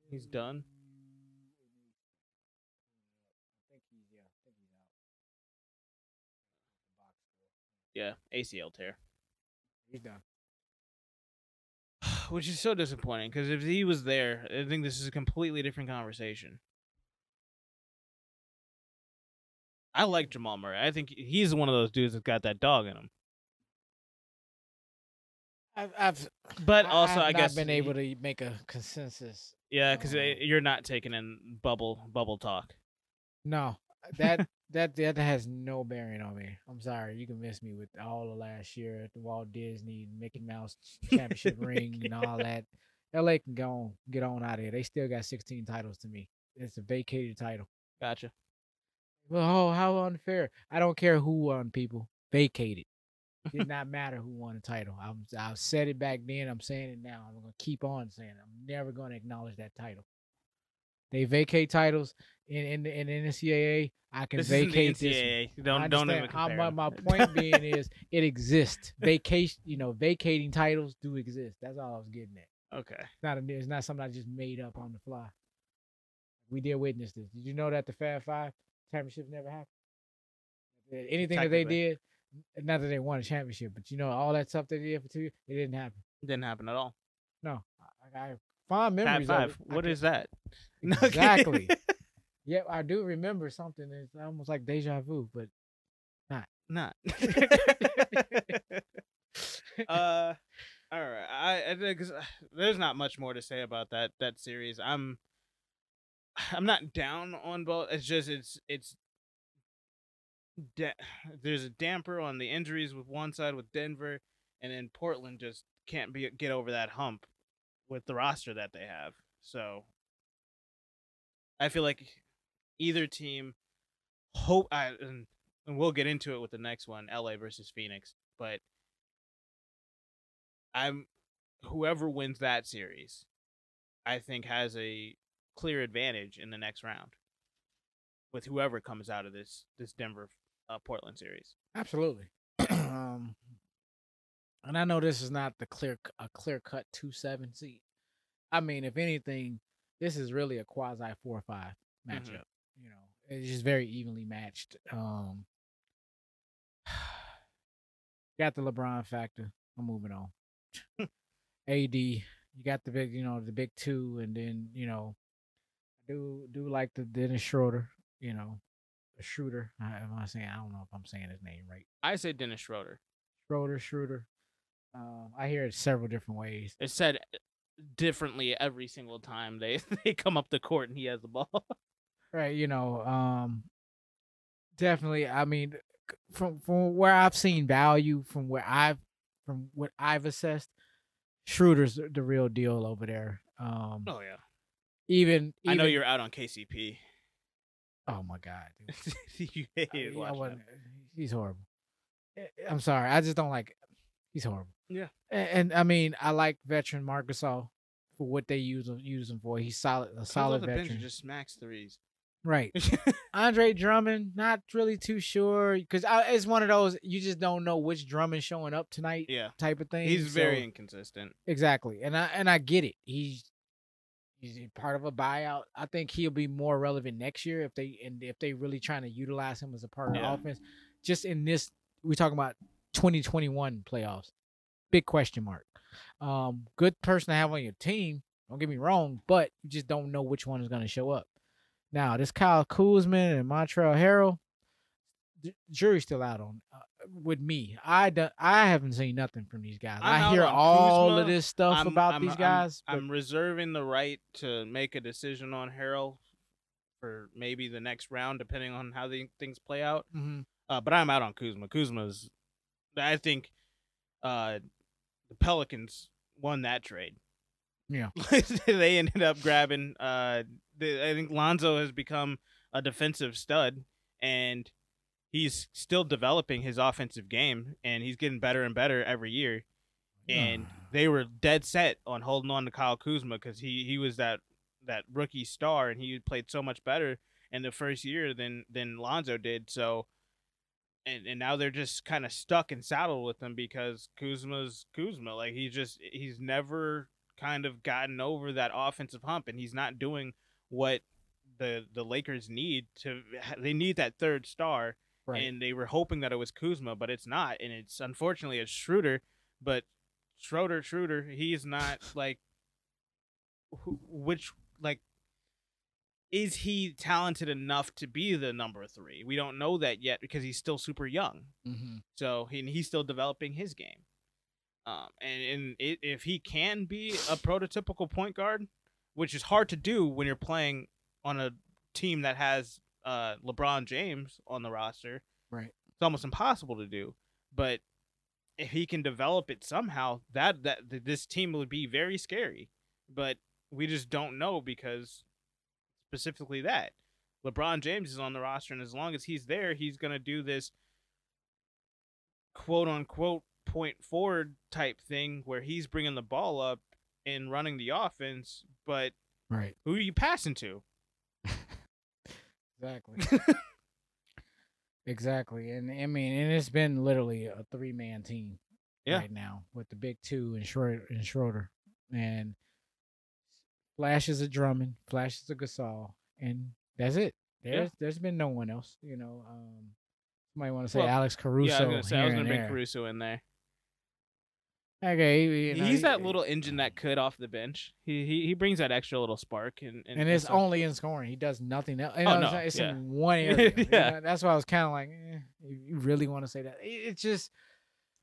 He's done. I think he's yeah, I think he's out. Yeah, ACL tear. He's done. (sighs) which is so disappointing because if he was there, I think this is a completely different conversation. I like Jamal Murray. I think he's one of those dudes that's got that dog in him. I've, I've but also I've I guess been able to make a consensus. Yeah, because um, uh, you're not taking in bubble bubble talk. No, that that that has no bearing on me. I'm sorry. You can miss me with all the last year at the Walt Disney Mickey Mouse Championship (laughs) ring and all that. LA can go on, get on out of here. They still got 16 titles to me. It's a vacated title. Gotcha. Well, oh, how unfair! I don't care who won, people. Vacated. It did (laughs) not matter who won the title. I'm, I said it back then. I'm saying it now. I'm gonna keep on saying it. I'm never gonna acknowledge that title. They vacate titles in in the, in the NCAA. I can This vacate this. Don't don't even compare. my, my (laughs) point being is it exists. Vacation, you know, vacating titles do exist. That's all I was getting at. okay. It's not a, it's not something I just made up on the fly. We did witness this. Did you know that the Fab Five championships never happened? Anything that they did, not that they won a championship, but you know all that stuff they did for two years, it didn't happen. Didn't happen at all. No, I, I have fond Fab memories. five. Of it. I What can- is that? Exactly? (laughs) yeah, I do remember something. It's almost like deja vu, but not. Not. (laughs) uh, all right. I, I think 'cause, uh, there's not much more to say about that that series. I'm I'm not down on both. It's just it's it's da- there's a damper on the injuries with one side with Denver, and then Portland just can't be get over that hump with the roster that they have. So I feel like either team hope I and, and we'll get into it with the next one, LA versus Phoenix, but I'm whoever wins that series, I think has a clear advantage in the next round with whoever comes out of this this Denver uh, Portland series. Absolutely. (clears throat) um, and I know this is not the clear a clear cut two seven seed. I mean, if anything, this is really a quasi four or five matchup. You know, it's just very evenly matched. Um, (sighs) got the LeBron factor. I'm moving on. AD, you got the big, you know, the big two, and then you know, I do do like the Dennis Schroeder. You know, Schroeder. I, am I saying? I don't know if I'm saying his name right. I say Dennis Schroeder. Schroeder, Schroeder. Um, I hear it several different ways. It said differently every single time they (laughs) they come up the court and he has the ball. (laughs) Right, you know, um, definitely. I mean, from from where I've seen value, from where I've from what I've assessed, Schroeder's the- real deal over there. Um, oh yeah. even, I know you're out on KCP. Oh my god, (laughs) you hated I watching wasn't- him. he's horrible. Eh, I'm sorry, I just don't like. He's horrible. Yeah. and, and I mean, I like veteran Marcus all for what they use him use him for. He's solid, a solid veteran. just smacks threes. Right. (laughs) Andre Drummond, not really too sure because it's one of those you just don't know which Drummond showing up tonight yeah. type of thing. He's very inconsistent. exactly, and I and I get it. He's he's part of a buyout. I think he'll be more relevant next year if they and if they really trying to utilize him as a part of the offense. Just in this, we're talking about 2021 playoffs. Big question mark. Um, good person to have on your team. Don't get me wrong, but you just don't know which one is going to show up. Now, this Kyle Kuzma and Montrezl Harrell, the jury's still out on uh, with me. I do, I haven't seen nothing from these guys. I'm I hear all Kuzma. of this stuff I'm- about I'm- these guys. I'm reserving the right to make a decision on Harrell for maybe the next round, depending on how the things play out. Mhm. Uh, but I'm out on Kuzma. Kuzma's, I think, uh, the Pelicans won that trade. Yeah. (laughs) they ended up grabbing. Uh, the, I think Lonzo has become a defensive stud, and he's still developing his offensive game, and he's getting better and better every year. And they were dead set on holding on to Kyle Kuzma because he he was that that rookie star, and he played so much better in the first year than than Lonzo did. So. And, and now they're just kind of stuck and saddled with him because Kuzma's Kuzma. Like he's just he's never kind of gotten over that offensive hump, and he's not doing what the the Lakers need to. They need that third star, right. and they were hoping that it was Kuzma, but it's not, and it's unfortunately it's Schroeder. But Schroeder, Schroeder, he's not like who, which like is he talented enough to be the number three? We don't know that yet because he's still super young. Mm-hmm. So he, he's still developing his game. Um, and and it, if he can be a prototypical point guard, which is hard to do when you're playing on a team that has uh, LeBron James on the roster, Right. it's almost impossible to do. But if he can develop it somehow, that that this team would be very scary. But we just don't know because specifically that LeBron James is on the roster, and as long as he's there, he's gonna do this quote unquote point forward type thing where he's bringing the ball up and running the offense. But Right. who are you passing to? Exactly. (laughs) exactly. And I mean, and it's been literally a three man team Yeah. right now with the big two and Schroeder and Schroeder. And flashes of Drummond, flashes of Gasol, and that's it. Yeah. There's there's been no one else. You know, um somebody want to say Well, Alex Caruso. yeah, I was gonna say I was gonna bring there. Caruso in there. Okay, you know, he's he- that little engine that could off the bench. He he, he brings that extra little spark, and and, and it's only in scoring. He does nothing else. You Oh, no, it's, it's yeah. in (laughs) one area. you Yeah. know, that's why I was kind of like, eh, you you really want to say that? It's just,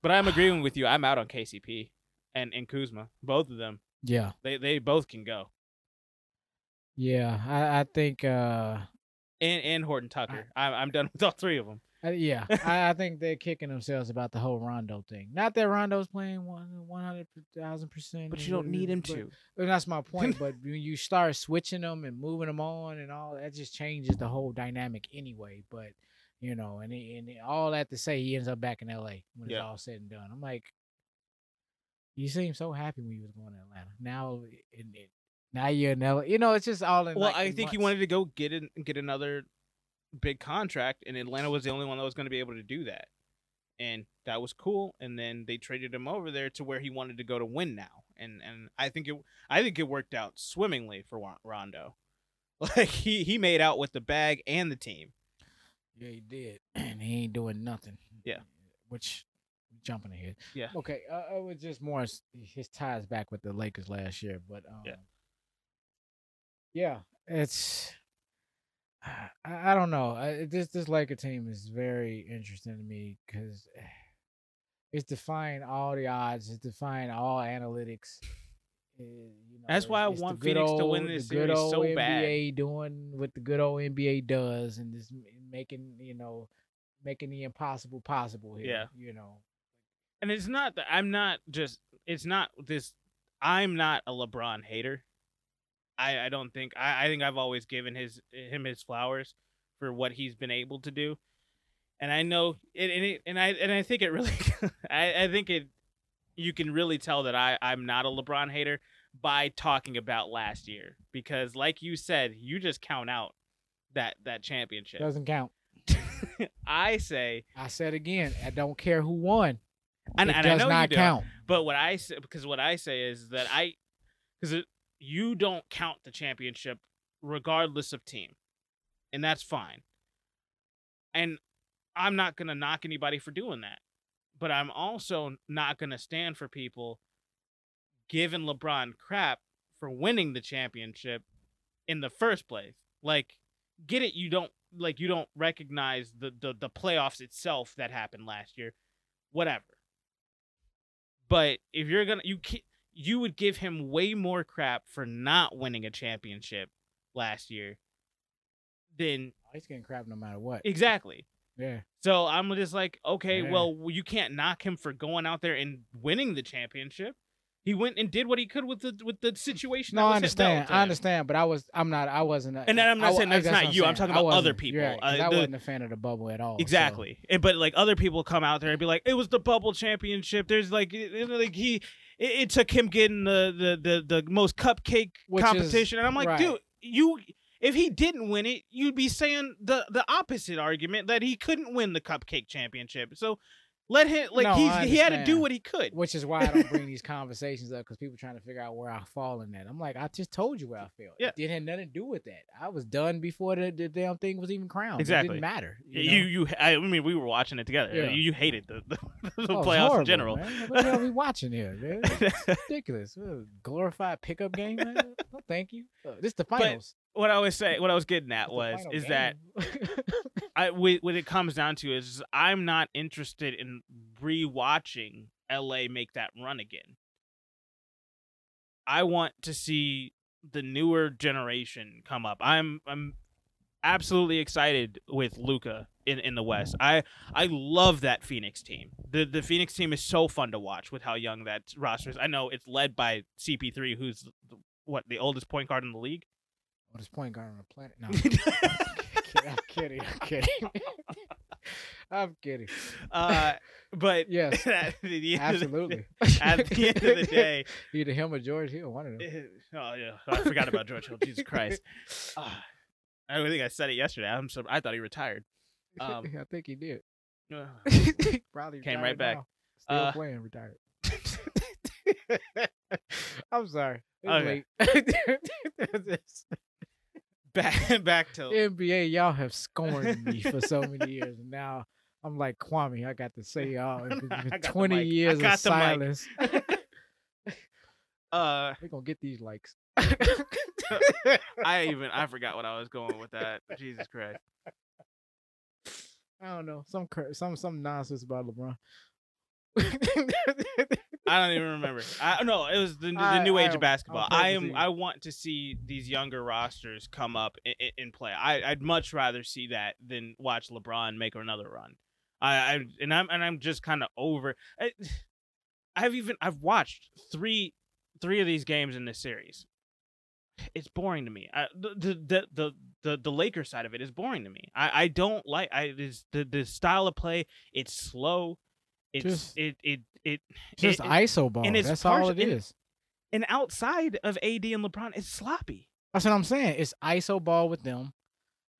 But I'm agreeing (sighs) with you. I'm out on KCP and and Kuzma. Both of them. yeah, They they both can go. Yeah. I, I think, uh, And and Horton Tucker. I'm I'm done (laughs) with all three of them. uh, yeah, (laughs) I, I think they're kicking themselves about the whole Rondo thing. Not that Rondo's playing one one hundred thousand percent, But you don't need him to. And that's my point. (laughs) but when you start switching them and moving them on and all, that just changes the whole dynamic anyway. But you know, and he, and all that to say, he ends up back in L.A. when Yeah. it's all said and done. I'm like, you seem so happy when you was going to Atlanta. Now, in, now you're L.A. You know, it's just all in. Well, like, I in think he wanted to go get in, get another big contract, and Atlanta was the only one that was going to be able to do that, and that was cool. And then they traded him over there to where he wanted to go to win now, and and I think it I think it worked out swimmingly for Rondo. (laughs) Like he he made out with the bag and the team. Yeah, he did, (clears throat) and he ain't doing nothing. Yeah. which jumping ahead. Yeah. Okay, uh, it was just more his, his ties back with the Lakers last year, but um, Yeah. Yeah, it's I, I don't know. I, this this Laker team is very interesting to me because it's defying all the odds. It's defying all analytics. Uh, you know, That's why I want Phoenix to win this good series old so NBA bad. doing what the good old NBA does, and just making you know making the impossible possible here. Yeah. you know. And it's not that I'm not just it's not this I'm not a LeBron hater. I I don't think I, I think I've always given his him his flowers for what he's been able to do. And I know it and it, and I and I think it really (laughs) I, I think it you can really tell that I I'm not a LeBron hater by talking about last year because like you said, you just count out that that championship. Doesn't count. (laughs) I say I said again, I don't care who won. and, it and does I know not count. But what I say, because what I say is that I, because you don't count the championship regardless of team, and that's fine. And I'm not gonna knock anybody for doing that, but I'm also not gonna stand for people giving LeBron crap for winning the championship in the first place. Like, get it? You don't like you don't recognize the the, the playoffs itself that happened last year, whatever. But if you're gonna you ca- you would give him way more crap for not winning a championship last year than He's getting crap no matter what. exactly. Yeah. So I'm just like, okay, Yeah. well, you can't knock him for going out there and winning the championship. He went and did what he could with the with the situation. No, I understand. I understand, but I was I'm not I wasn't a, And then I'm not I saying that's that's not what you, I'm talking about other people. right, Uh, I wasn't a fan of the bubble at all. so- Exactly. And but like other people come out there and be like, it was the bubble championship. There's like, like he, it, it took him getting the the the, the most cupcake Which is- competition. and I'm like, right. dude, you. If he didn't win it, you'd be saying the the opposite argument that he couldn't win the cupcake championship. So Let him like No, he he had to do what he could. Which is why I don't bring these (laughs) conversations up because people trying to figure out where I fall in that. I'm like, I just told you where I fell. Yeah. It had nothing to do with that. I was done before the, the damn thing was even crowned. It Exactly. didn't matter. You You, you? I mean we were watching it together. Yeah. You, you hated the the, (laughs) the Oh, playoffs in general. Man. What the hell are we (laughs) watching here, man? It's ridiculous. A glorified pickup game, man. No, thank you. Uh, this is the finals. What I was saying, what I was getting at was is that game. I (laughs) wh- what it comes down to is I'm not interested in rewatching LA make that run again. I want to see the newer generation come up. I'm I'm absolutely excited with Luka in, in the West. I I love that Phoenix team. The the Phoenix team is so fun to watch with how young that roster is. I know it's led by CP3 who's the, what the oldest point guard in the league. Oldest point guard on the planet. No, (laughs) I'm kidding. I'm kidding. I'm kidding. (laughs) uh, but (laughs) Yes, at the end of the- absolutely. at the end of the day, either him or George Hill, one of them. oh yeah, I forgot about George Hill. Jesus Christ! Ah, I think I said it yesterday. I'm so I thought he retired. Um, I think he did. Ugh. Probably Came right back. now. Still Uh, playing, retired. I'm sorry. Okay. Back (laughs) back to NBA, y'all have scorned me for so many years, and now I'm like Kwame. I got to say (laughs) y'all I (laughs) got the 20 years of silence. uh. We're gonna get these likes. I even I forgot what I was going with that. Jesus Christ! I don't know some some some nonsense about LeBron. I don't even remember. I no, it was the, the I- new age of basketball. I am. I want to see these younger rosters come up in, in play. I, I'd much rather see that than watch LeBron make another run. I, I and I'm and I'm just kind of over. I, I've even I've watched three three of these games in this series. It's boring to me. I, the, the the the the the Lakers side of it is boring to me. I, I don't like I is the the style of play. It's slow. It's Just- it it it Just it- ISO ball. and it's That's all partial- it and- is. and outside of AD and LeBron, it's sloppy. That's what I'm saying. It's ISO ball with them.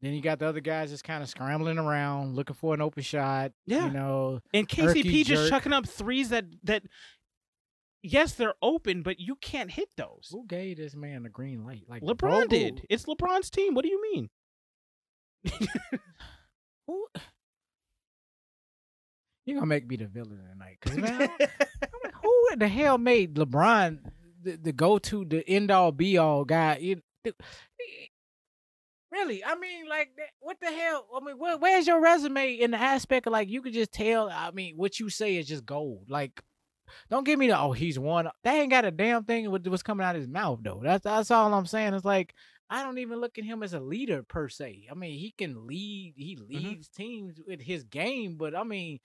Then you got the other guys just kind of scrambling around, looking for an open shot. Yeah. You know, And KCP just jerk. chucking up threes that that yes, they're open, but you can't hit those. who gave this man the green light? Like LeBron did. It's LeBron's team. What do you mean? (laughs) Who? You gonna make me the villain tonight? Cause (laughs) I'm like, who the hell made LeBron the, the go to the end all be all guy? You, really? I mean, like, what the hell? I mean, where, where's your resume in the aspect of like you could just tell? I mean, what you say is just gold. Like, don't give me the oh he's one. That ain't got a damn thing with what's coming out of his mouth though. That's that's all I'm saying. It's like. I don't even look at him as a leader per se. I mean, he can lead. He mm-hmm. leads teams with his game, but I mean,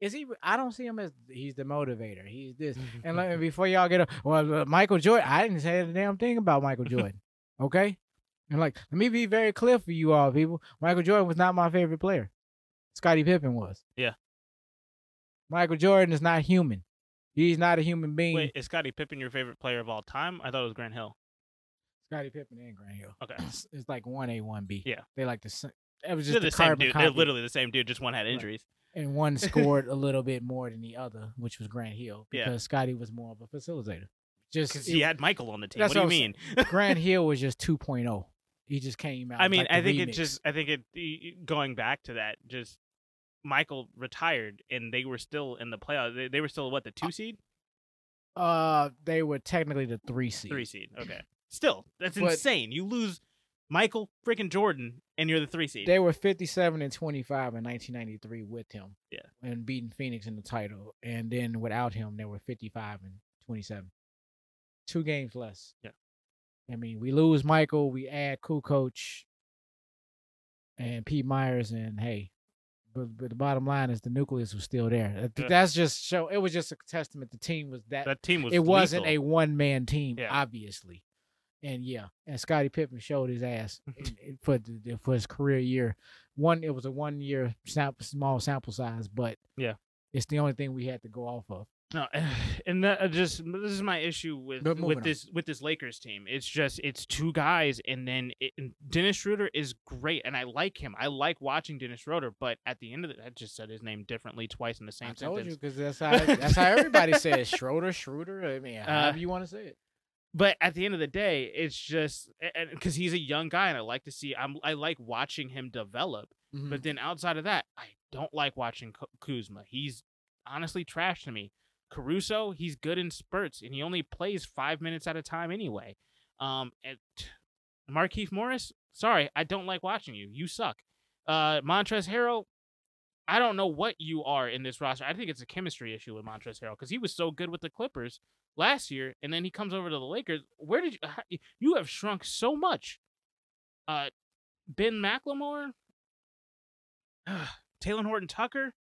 is he? I don't see him as he's the motivator. He's this. (laughs) And let me before y'all get a well, uh, Michael Jordan. I didn't say a damn thing about Michael (laughs) Jordan. Okay, and like let me be very clear for you all, people. Michael Jordan was not my favorite player. Scottie Pippen was. Yeah. Michael Jordan is not human. He's not a human being. Wait, is Scottie Pippen your favorite player of all time? I thought it was Grant Hill. Scottie Pippen and Grant Hill. Okay. It's, (clears throat) it's like one A, one B. Yeah. they like the. It was just the same dude. They're copy. literally the same dude. Just one had Right. injuries. and one (laughs) scored a little bit more than the other, which was Grant Hill, Yeah. because Scottie was more of a facilitator. Just Because he had Michael on the team. What do you mean? (laughs) Grant Hill was just 2.0. He just came out. I mean, like I think it just. I think it. Going back to that, just Michael retired, and they were still in the playoffs. They, they were still what the two seed, uh they were technically the three seed. three seed. Okay. Still, that's But- insane. You lose Michael freaking Jordan, and you're the three seed. They were 57 and 25 in 1993 with him. Yeah. And beating Phoenix in the title. And then without him, they were 55 and 27. Two games less. Yeah. I mean, we lose Michael, we add Kukoc and Pete Myers, and hey, but, but the bottom line is the nucleus was still there. Yeah. That's just show. It was just a testament. The team was that. that team was. it wasn't a one man team, Yeah. obviously. And yeah, and Scottie Pippen showed his ass (laughs) in- in- for the, for his career year. One, it was a one year sample, small sample size, but Yeah. it's the only thing we had to go off of. No, (sighs) and that uh, just this is my issue with But moving with on. this with this Lakers team. It's just it's two guys, and then it, and Dennis Schroeder is great, and I like him. I like watching Dennis Schroeder, but at the end of it, I just said his name differently twice in the same I told sentence. you because that's how (laughs) that's how everybody says Schroeder, Schroeder. I mean, however you want to say it. But at the end of the day, it's just because he's a young guy, and I like to see. I'm I like watching him develop. Mhm. But then outside of that, I don't like watching Kuzma. He's honestly trash to me. Caruso, he's good in spurts, and he only plays five minutes at a time anyway. Um, and Markieff Morris, sorry, I don't like watching you. You suck. Uh, Montrezl Harrell, I don't know what you are in this roster. I think it's a chemistry issue with Montrezl Harrell because he was so good with the Clippers last year, and then he comes over to the Lakers. Where did you? how- You have shrunk so much. Uh, Ben McLemore, Talen Horton Tucker,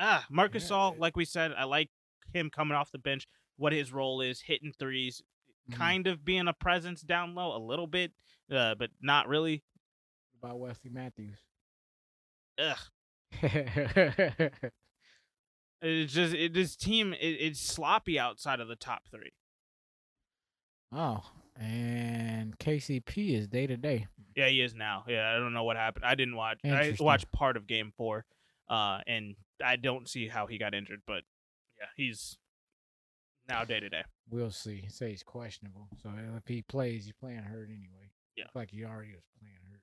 ah, Marcus Yeah, it- Like we said, I like him coming off the bench. What his role is, hitting threes, Mhm. kind of being a presence down low a little bit, uh, but not really. about Wesley Matthews. Ugh. (laughs) It's just it, this team. It, it's sloppy outside of the top three. Oh, and KCP is day to day. Yeah, he is now. Yeah, I don't know what happened. I didn't watch. I watched part of Game Four, uh, and I don't see how he got injured. But yeah, he's now day to day. We'll see. Say he's questionable. So if he plays, he's playing hurt anyway. Yeah. Like he already was playing hurt.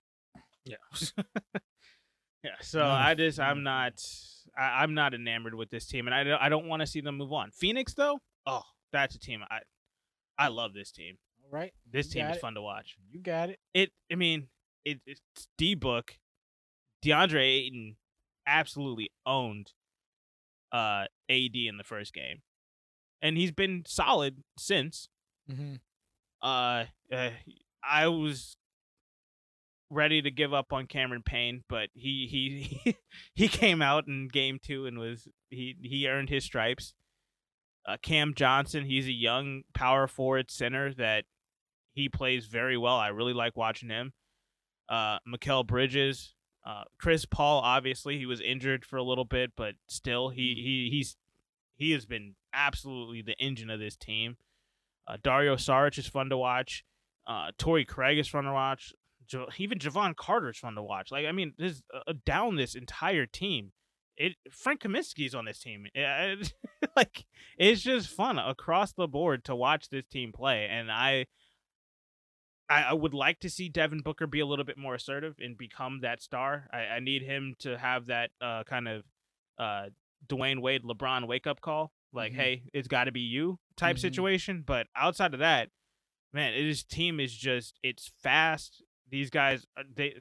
Yeah. (laughs) yeah. (laughs) So I just I'm not I, I'm not enamored with this team, and I don't I don't want to see them move on. Phoenix though, oh, that's a team I I love this team. All right. This you team is it. fun to watch. You got it. It I mean it it's D book, DeAndre Ayton absolutely owned uh AD in the first game, and he's been solid since. Mm-hmm. Uh, uh, I was ready to give up on Cameron Payne, but he he (laughs) he came out in game two and was he he earned his stripes. Uh, Cam Johnson, he's a young power forward center that he plays very well. I really like watching him. Uh, Mikal Bridges, uh, Chris Paul, obviously he was injured for a little bit, but still he he he's he has been absolutely the engine of this team. Uh, Dario Saric is fun to watch. Uh, Torrey Craig is fun to watch. Jo- even Jevon Carter is fun to watch. Like I mean, this uh, down this entire team. It Frank Kaminsky is on this team. (laughs) It- like it's just fun across the board to watch this team play, and I. I, would like to see Devin Booker be a little bit more assertive and become that star. I, I need him to have that uh, kind of uh, Dwyane Wade, LeBron wake up call. Like, Mhm. hey, it's got to be you type Mhm. situation. But outside of that, man, it, his team is just it's fast. These guys, they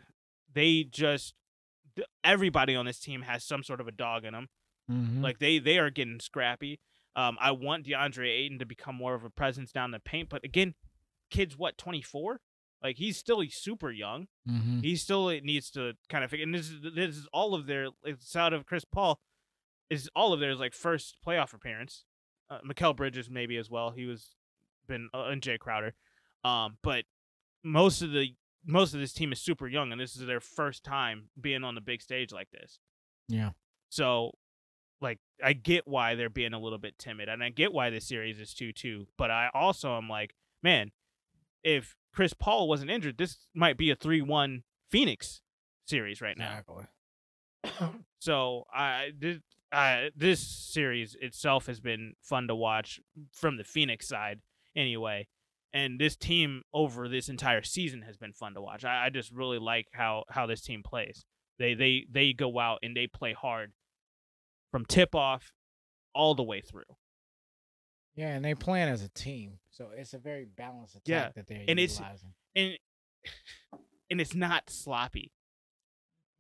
they just everybody on this team has some sort of a dog in them. Mm-hmm. Like they they are getting scrappy. Um, I want DeAndre Ayton to become more of a presence down the paint, but again, kid's what twenty four. Like he's still super young. mm-hmm. He still needs to kind of figure. And this is this is all of their. It's out of Chris Paul. Is all of theirs like first playoff appearance. Uh, Mikal Bridges maybe as well. He was been uh, and Jae Crowder. Um, but most of the most of this team is super young, and this is their first time being on the big stage like this. Yeah. So, like, I get why they're being a little bit timid, and I get why this series is two two. But I also am like, man, if Chris Paul wasn't injured, this might be a three one Phoenix series right now. Exactly. (coughs) So I this, this series itself has been fun to watch from the Phoenix side, anyway. And this team over this entire season has been fun to watch. I, I just really like how how this team plays. They they they go out and they play hard from tip off all the way through. Yeah, and they plan as a team, so it's a very balanced attack Yeah, that they're and it's- utilizing. and (sighs) and it's not sloppy.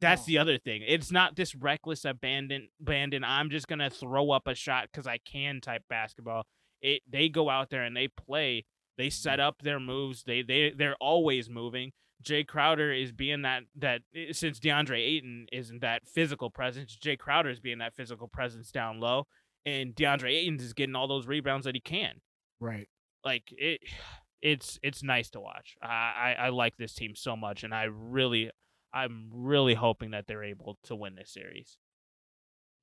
That's No. the other thing. It's not this reckless abandon abandon. I'm just gonna throw up a shot because I can type basketball. It they go out there and they play. They set up their moves. They they they're always moving. Jae Crowder is being that that eh, since DeAndre Ayton isn't that physical presence. Jae Crowder is being that physical presence down low, and DeAndre Ayton is getting all those rebounds that he can right. like it (sighs) it's it's nice to watch I, I i like this team so much and i really i'm really hoping that they're able to win this series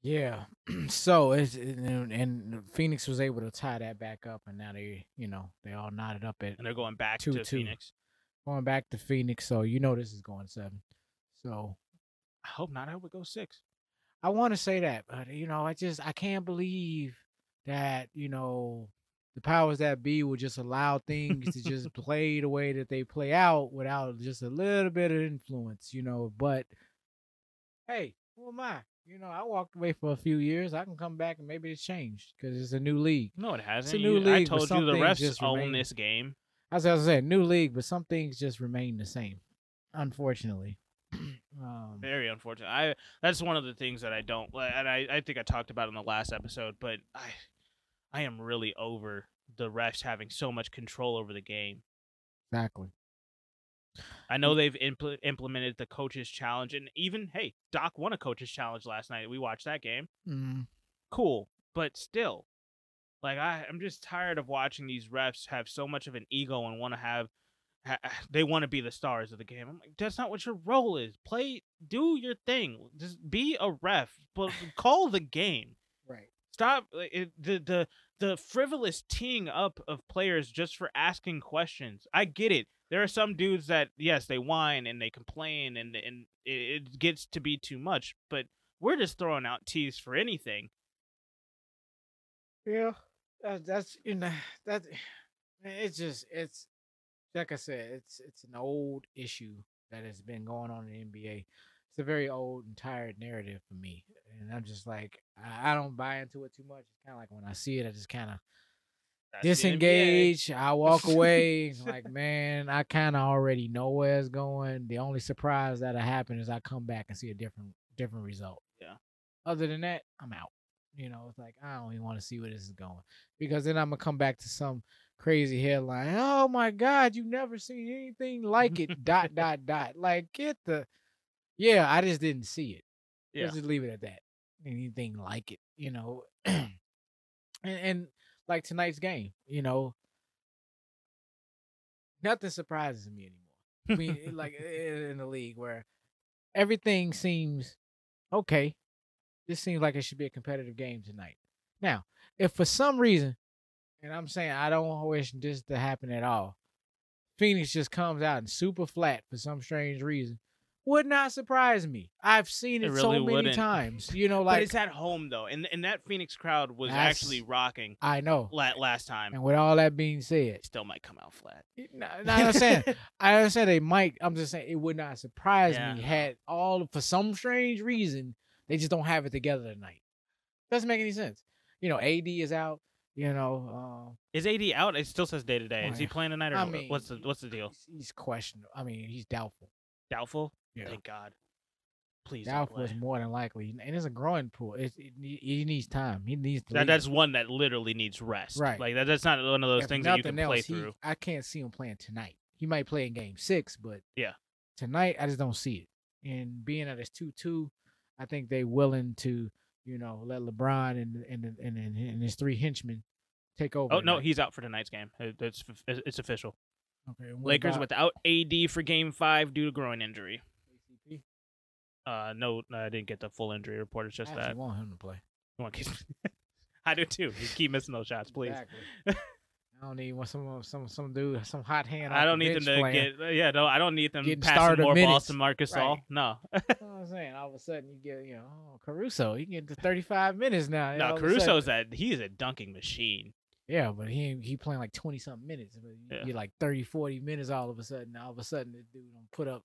Yeah. (clears throat) so it's and, and Phoenix was able to tie that back up, and now they, you know, they all knotted up at And they're going back Two, to two. Phoenix. going back to Phoenix. So you know this is going seven. So I hope not. I hope it goes six. I want to say that, but you know, I just I can't believe that you know the powers that be would just allow things to just (laughs) play the way that they play out without just a little bit of influence, you know. But hey, who am I? You know, I walked away for a few years. I can come back and maybe it's changed because it's a new league. No, it hasn't. It's a new You- I league, but told you the refs just own remain- this game. As I said, new league, but some things just remain the same, unfortunately. (clears throat) um, Very unfortunate. I that's one of the things that I don't and I, I think I talked about in the last episode, but I I am really over the refs having so much control over the game. exactly. I know they've impl- implemented the coaches challenge and even hey, Doc won a coaches challenge last night. We watched that game. Mm, Cool, but still like I I'm just tired of watching these refs have so much of an ego and want to have ha- they want to be the stars of the game. I'm like, that's not what your role is. Play, do your thing. Just be a ref, but call the game. right. Stop like, it, the the the frivolous teeing up of players just for asking questions. I get it. There are some dudes that yes, they whine and they complain and and it, gets to be too much. But we're just throwing out teas for anything. Yeah, that, that's you know that it's just it's like I said, it's it's an old issue that has been going on in the NBA. It's a very old and tired narrative for me, and I'm just like I, I don't buy into it too much. It's kind of like when I see it, I just kind of. Disengage. I walk away. Like man, I kind of already know where it's going. The only surprise that'll happen is I come back and see a different different result. Yeah. Other than that, I'm out. You know, it's like I don't even want to see where this is going because then I'm gonna come back to some crazy headline. Oh my God, you've never seen anything like it. dot (laughs) dot dot. Like get the. Yeah, I just didn't see it. Yeah. Let's just leave it at that. Anything like it, you know. (clears throat) and, and like tonight's game, you know, nothing surprises me anymore. I mean, like (laughs) in the league where everything seems okay. This seems like it should be a competitive game tonight. Now, if for some reason, and I'm saying I don't wish this to happen at all, Phoenix just comes out and super flat for some strange reason, would not surprise me. I've seen It it, so many wouldn't. (laughs) times. You know, but like it's at home though, and and that Phoenix crowd was actually rocking I know. la- last time. And with all that being said, Still might come out flat. No, (laughs) no, I understand. I understand they might. I'm just saying it would not surprise Yeah. me had all for some strange reason they just don't have it together tonight. Doesn't make any sense. You know, AD is out. You know, Is AD out? It still says day to day. Is he playing tonight or I mean, what's the what's the uh, deal? He's, he's questionable. I mean, he's doubtful. Doubtful. Yeah, Thank God. Please. doubtful is more than likely, and it's a growing pool. It, it, he needs time. He needs to. That, leave. that's one that literally needs rest. Right. Like that, that's not one of those If things that you can nothing play else, he- through. I can't see him playing tonight. He might play in Game Six, but Yeah. tonight I just don't see it. And being that it's two two, I think they're willing to you know let LeBron and and and, and, and his three henchmen take over. Oh no, he's out for tonight's game. It- It's it's official. Okay. and Lakers about without AD for Game Five due to groin injury. Uh, no, I didn't get the full injury report. It's I just actually that. want him to play. On, keep- (laughs) I do too. You keep missing those shots, please. Exactly. (laughs) I don't need one some some some dude some hot hand. I don't the need them to playing. get. Yeah, no, I don't need them Getting passing more balls to Marcus Right. All. No, (laughs) You I'm saying? All of a sudden you get you know oh, Caruso. He can get to 35 minutes now. no, of a sudden- Caruso's that he's a dunking machine. Yeah, but he he playing like 20 something minutes. But you Yeah. get like 30, 40 minutes all of a sudden. All of a sudden, this dude don't put up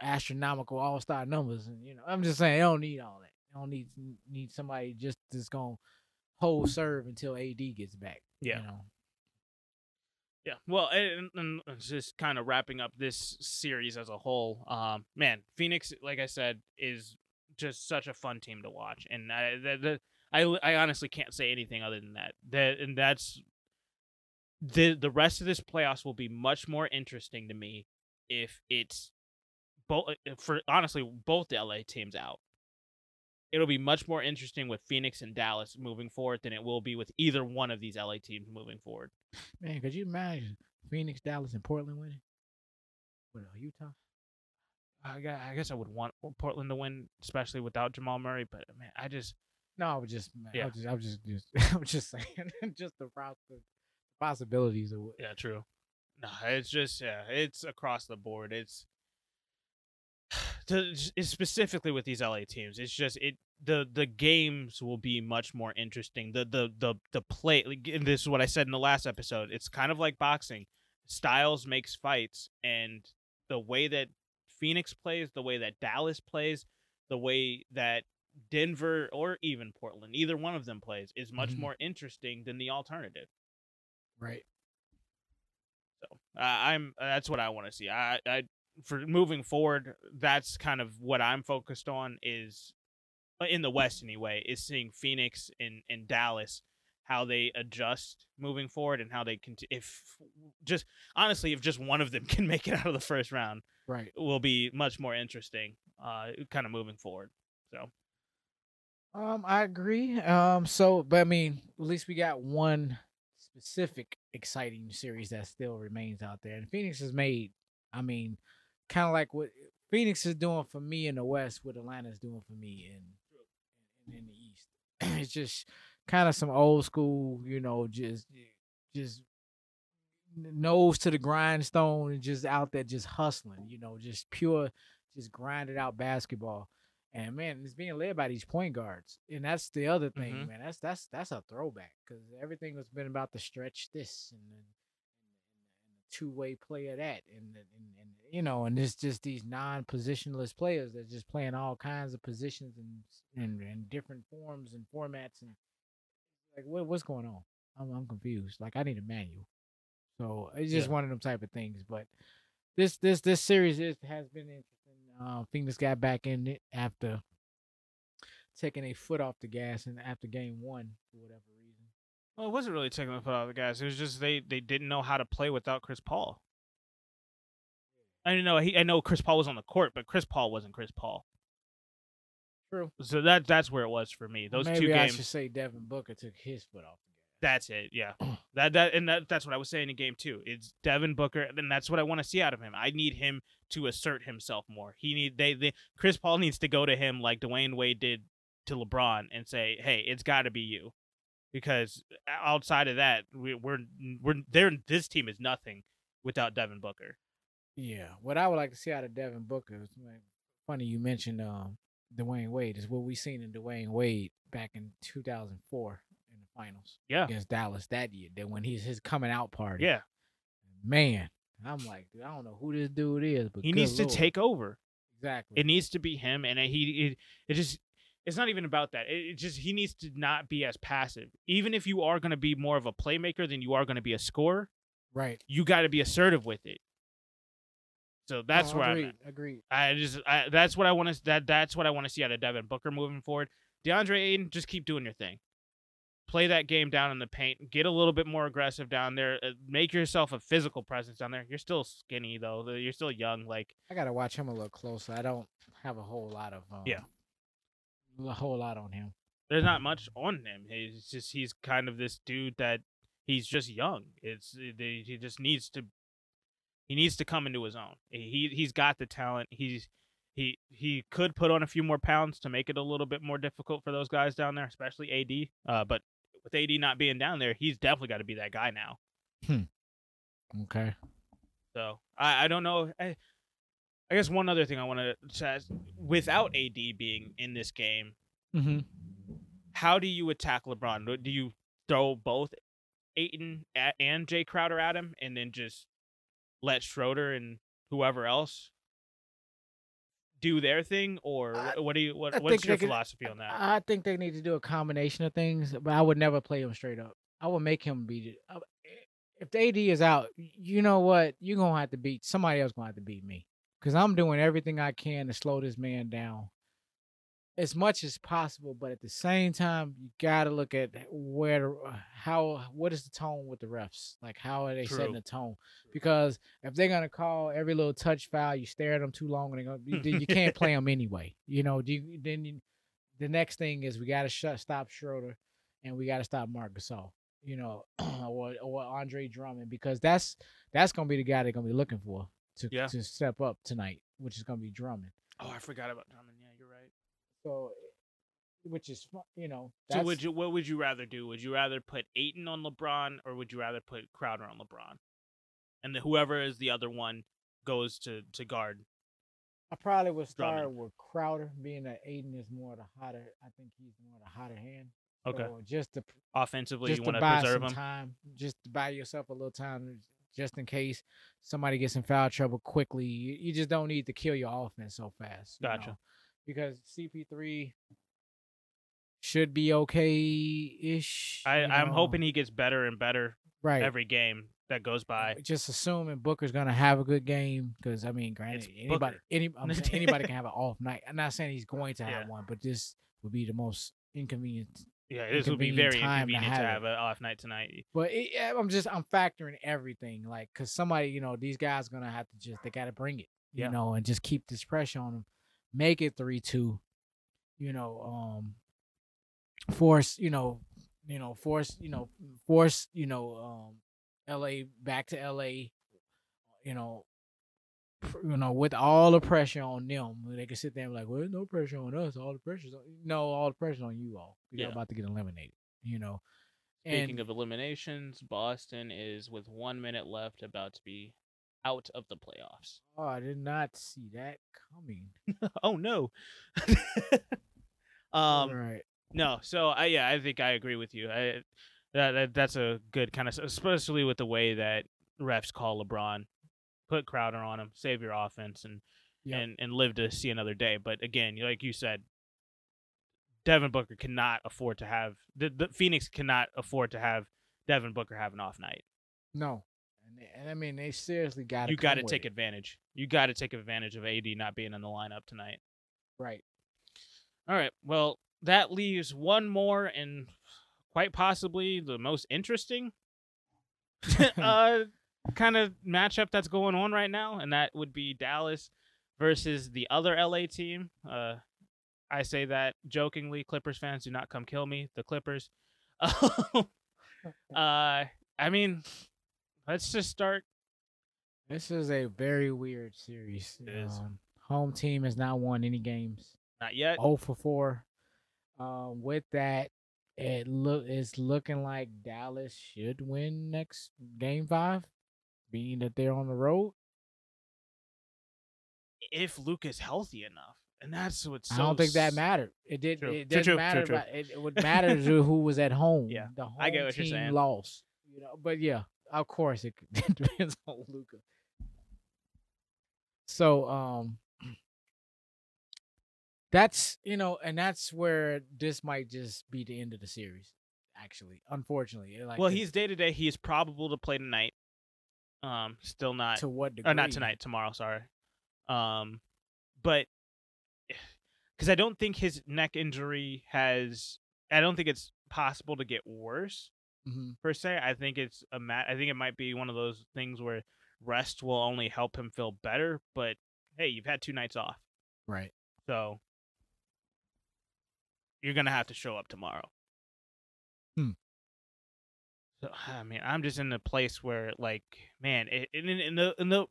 astronomical all star numbers. And you know, I'm just saying, I don't need all that. I don't need need somebody just that's gonna hold serve until AD gets back. Yeah. You know? Yeah, well, and, and just kind of wrapping up this series as a whole. Um, man, Phoenix, like I said, is just such a fun team to watch, and I, the, the, I, I honestly can't say anything other than that. That and that's the the rest of this playoffs will be much more interesting to me if it's both for honestly both the LA teams out. It'll be much more interesting with Phoenix and Dallas moving forward than it will be with either one of these LA teams moving forward. Man, could you imagine Phoenix, Dallas, and Portland winning? What uh, Utah? I guess I would want Portland to win, especially without Jamal Murray. But man, I just No, I was just, I Yeah. was just, I was just, just (laughs) I was just saying, (laughs) just the possibilities of what. yeah, true. No, it's just yeah, it's across the board. It's (sighs) to, it's specifically with these LA teams. It's just it the the games will be much more interesting. The the the the play. like, This is what I said in the last episode. It's kind of like boxing. Styles makes fights, and the way that Phoenix plays, the way that Dallas plays, the way that Denver or even Portland, either one of them plays, is much Mhm. more interesting than the alternative. Right. So uh, I'm that's what I want to see. I, I for moving forward, that's kind of what I'm focused on is uh, in the West anyway. Is seeing Phoenix and and Dallas how they adjust moving forward and how they can if just honestly if just one of them (laughs) can make it out of the first round Right. will be much more interesting uh kind of moving forward so Um, I agree. Um, so, but I mean, at least we got one specific exciting series that still remains out there, and Phoenix has made. I mean, kind of like what Phoenix is doing for me in the West, what Atlanta's doing for me in in, in the East. (clears throat) it's just kind of some old school, you know, just just nose to the grindstone and just out there just hustling, you know, just pure, just grinded out basketball. And man, it's being led by these point guards, and that's the other thing, Mhm. man. That's that's that's a throwback because everything has been about the stretch this and then two way play of that, and, and and you know, and it's just these non positionless players that just playing all kinds of positions and and, and different forms and formats and like what what's going on? I'm I'm confused. Like I need a manual. So it's just Yeah. one of them type of things. But this this this series is has been interesting. Uh, Phoenix got back in it after taking a foot off the gas and after game one for whatever reason. well it wasn't really taking the foot off the gas it was just they they didn't know how to play without chris paul i didn't know he, i know chris paul was on the court but chris paul wasn't chris paul True. so that that's where it was for me those Maybe two I games should say Devin Booker took his foot off. That's it. Yeah. (clears throat) that that and that, that's what I was saying in game two. It's Devin Booker, and that's what I want to see out of him. I need him to assert himself more. He need they, they Chris Paul needs to go to him like Dwyane Wade did to LeBron and say, "Hey, it's got to be you," because outside of that, we, we're we're there. This team is nothing without Devin Booker. Yeah. What I would like to see out of Devin Booker is funny you mentioned um Dwyane Wade is what we seen in Dwyane Wade back in 2004 in the finals Yeah. against Dallas that year. That when he's his coming out party. Yeah, Man, I'm like, dude, I don't know who this dude is, but he needs to take over. exactly. It needs to be him, and he it, it just it's not even about that. It, it just he needs to not be as passive. Even if you are going to be more of a playmaker than you are going to be a scorer, right. you got to be assertive with it. So that's No, where agreed, I'm. At. Agreed. I just I, that's what I want to that that's what I want to see out of Devin Booker moving forward. DeAndre Ayton, just keep doing your thing. Play that game down in the paint. Get a little bit more aggressive down there. Uh, make yourself a physical presence down there. You're still skinny though. You're still young. Like I gotta watch him a little closer. I don't have a whole lot of um, Yeah. a whole lot on him. there's not much on him. He's just he's kind of this dude that he's just young. It's he just needs to he needs to come into his own. He he's got the talent. He's he he could put on a few more pounds to make it a little bit more difficult for those guys down there, especially AD. Uh, but with AD not being down there, he's definitely got to be that guy now. Okay. So I, I don't know. I, I guess one other thing I want to say without AD being in this game, Mm-hmm. how do you attack LeBron? Do- Do you throw both Ayton and Jae Crowder at him, and then just let Schroeder and whoever else do their thing, or I- what do you what, I what's your could- philosophy on that? I think they need to do a combination of things, but I would never play him straight up. I would make him beat it. I- If the AD is out, you know what? You're gonna have to beat somebody else. Gonna have to beat me because I'm doing everything I can to slow this man down as much as possible. But at the same time, you gotta look at where, uh, how, what is the tone with the refs? Like, how are they setting the tone? Because if they're gonna call every little touch foul, you stare at them too long, and gonna, you, you can't play (laughs) them anyway. You know, do you, then you, the next thing is we gotta shut stop Schroeder, and we gotta stop Marc Gasol. You know, (clears throat) or or Andre Drummond because that's that's gonna be the guy they're gonna be looking for to Yeah. to step up tonight. which is going to be Drummond. Oh, I forgot about Drummond. Yeah, you're right. So, which is you know, So would you what would you rather do? Would you rather put Ayton on LeBron or would you rather put Crowder on LeBron? And the, whoever is the other one goes to to guard. I probably would start Drummond. with Crowder, being that Ayton is more the hotter. I think he's more the hotter hand. Okay. So just to Offensively, just you want to buy preserve some him. time, just to buy yourself a little time, just in case somebody gets in foul trouble quickly. You, you just don't need to kill your offense so fast. Gotcha. know, Because CP3 should be okay ish. I, I'm hoping he gets better and better right every game that goes by. Just assuming Booker's gonna have a good game because I mean, granted, It's anybody, any, (laughs) anybody can have an off night. I'm not saying he's going to have Yeah. one, but this would be the most inconvenient Yeah, this would be inconvenient very time to inconvenient to have have, an off night tonight. But it, I'm just I'm factoring everything, like, cause somebody, you know, these guys gonna have to just they gotta bring it, you Yeah. know, and just keep this pressure on them, make it three two, you know, um, force, you know, you know, force, you know, force, you know, um, L.A. back to L.A. You know, you know, with all the pressure on them, they can sit there and be like, well, there's no pressure on us, all the pressure's on no, all the pressure on you all. You're Yeah. about to get eliminated, you know. Speaking And- of eliminations, Boston is with one minute left about to be out of the playoffs. Oh, I did not see that coming. (laughs) oh no. (laughs) um right. no, so I yeah, I think I agree with you. I that, that that's a good kind of especially with the way that refs call LeBron. Put Crowder on him, save your offense and Yep. and and live to see another day. But again, like you said, Devin Booker cannot afford to have the, the Phoenix cannot afford to have Devin Booker have an off night. No. And, I mean, they seriously got you got to take advantage. You got to take advantage of AD not being in the lineup tonight. Right. All right. Well, that leaves one more and quite possibly the most interesting (laughs) (laughs) uh kind of matchup that's going on right now and that would be Dallas versus the other LA team. Uh I say that jokingly. Clippers fans do not come kill me. The Clippers. (laughs) uh I mean, let's just start This is a very weird series. Um, home team has not won any games. not yet. 0 for 4. Um, with that, it look it's looking like Dallas should win next game five, being that they're on the road. If Luke is healthy enough. And that's what's so I don't think that mattered. It did. True. It didn't true, matter. true. About, it, it would matter to who was at (laughs) home. Yeah, the home I get what you're team saying. lost. You know, but yeah, of course it (laughs) depends on Luka. So um, that's you know, and that's where this might just be the end of the series. Actually, unfortunately, like well, he's day to day. He is probable to play tonight. Um, still not, to what degree? or not tonight. Tomorrow, sorry. Um, but because I don't think his neck injury has, I don't think it's possible to get worse Mhm. per se. I think it's a mat. I think it might be one of those things where rest will only help him feel better. But hey, you've had two nights off, Right. so you're gonna have to show up tomorrow. Hmm. So I mean, I'm just in a place where, like, man, it, and, and the and the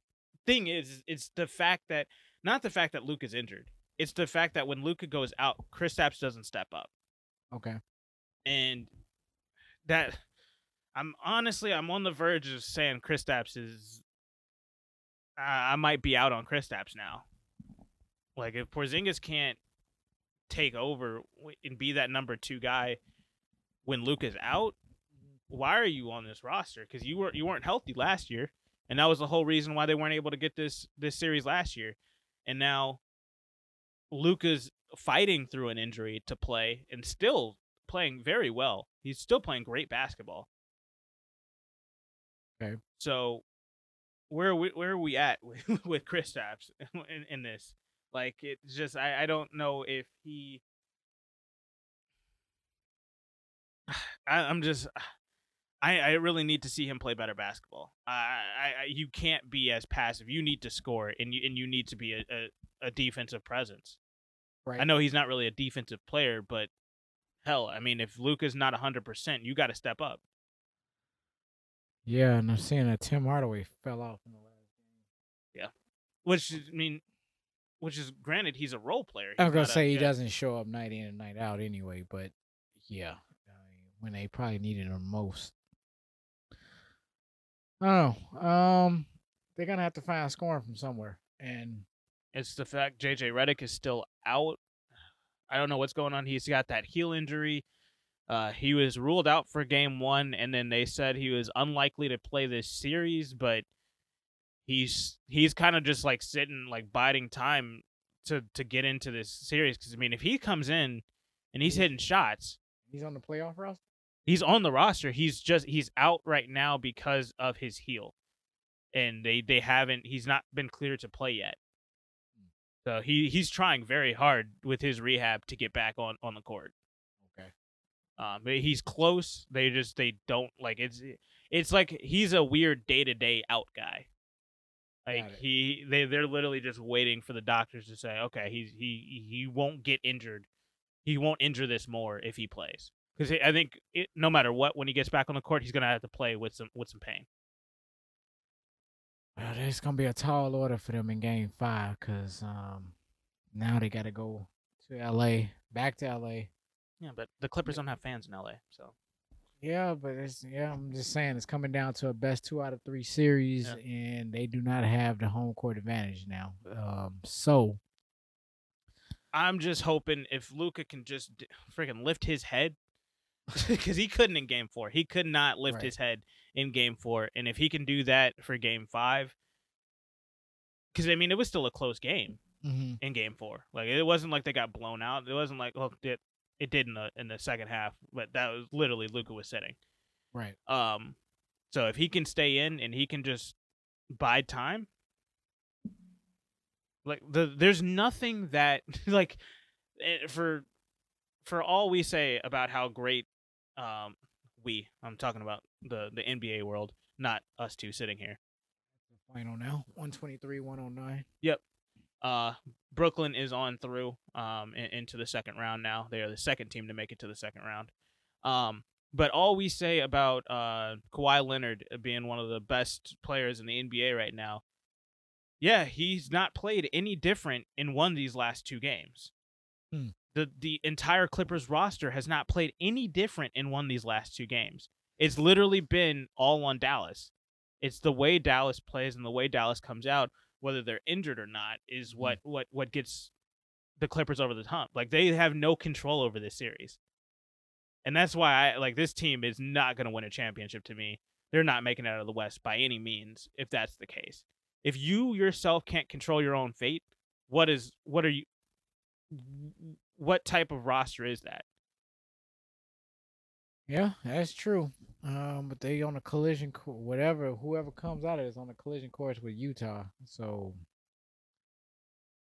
thing is, it's the fact that not the fact that Luke is injured. It's the fact that when Luka goes out, Kristaps doesn't step up, Okay. and that I'm honestly I'm on the verge of saying Kristaps is. I I might be out on Kristaps now. Like if Porzingis can't take over and be that number two guy when Luke is out, why are you on this roster? Because you were you weren't healthy last year, and that was the whole reason why they weren't able to get this this series last year. And now Luka's fighting through an injury to play and still playing very well. He's still playing great basketball. Okay. So where are we, where are we at with, (laughs) with Kristaps in, in this? Like it's just I, I don't know if he (sighs) I, I'm just (sighs) I, I really need to see him play better basketball. I, I, I you can't be as passive. You need to score and you and you need to be a, a, a defensive presence. Right. I know he's not really a defensive player, but hell, I mean, if Luka's not hundred percent, you got to step up. Yeah, and I'm seeing that Tim Hardaway fell off in the last game. Yeah, which I mean, which is granted he's a role player. I'm gonna not a- say he yeah. doesn't show up night in and night out anyway, but yeah, I mean, when they probably needed him most. I don't know. Um, they're gonna have to find scoring from somewhere, and It's the fact JJ Redick is still out. I don't know what's going on. He's got that heel injury. Uh, he was ruled out for game one, and then they said he was unlikely to play this series, but he's he's kind of just like sitting, like biding time to to get into this series. Because I mean, if he comes in and he's hitting shots, he's on the playoff roster. he's on the roster. He's just he's out right now because of his heel, and they they haven't. He's not been cleared to play yet. So he he's trying very hard with his rehab to get back on on the court. Um, he's close. They just they don't like it's it's like he's a weird day to day out guy. Like he they they're literally just waiting for the doctors to say, okay, he's he he won't get injured. He won't injure this more if he plays because I think it, no matter what, when he gets back on the court, he's gonna have to play with some with some pain. Well, there's gonna be a tall order for them in Game Five, cause um, now they gotta go to L.A. back to L.A. Yeah, but the Clippers don't have fans in LA, so Yeah, but it's yeah. I'm just saying it's coming down to a best two out of three series, and they do not have the home court advantage now. Um, so I'm just hoping if Luka can just d- freaking lift his head, (laughs) because he couldn't in Game Four. He could not lift Right. his head in Game Four, and if he can do that for Game Five, because I mean it was still a close game mhm, in Game Four. Like it wasn't like they got blown out. It wasn't like oh it it did in the in the second half, but that was literally Luka was sitting. right, Um, so if he can stay in and he can just bide time, like the there's nothing that (laughs) like eh, for for all we say about how great um we I'm talking about the the NBA world, not us two sitting here. final now, one twenty three, one oh nine. Uh, Brooklyn is on through um in, into the second round now. They are the second team to make it to the second round. Um, but all we say about uh Kawhi Leonard being one of the best players in the NBA right now, yeah, he's not played any different in one of these last two games. Hmm. The the entire Clippers roster has not played any different in one of these last two games. It's literally been all on Dallas. It's the way Dallas plays and the way Dallas comes out, whether they're injured or not, is mm-hmm. what what what gets the Clippers over the hump. Like they have no control over this series. And that's why I like this team is not going to win a championship to me. They're not making it out of the West by any means if that's the case. If you yourself can't control your own fate, what is what are you what type of roster is that? Yeah, that's true. Um, but they on a collision, co- whatever, whoever comes out of it is on a collision course with Utah. So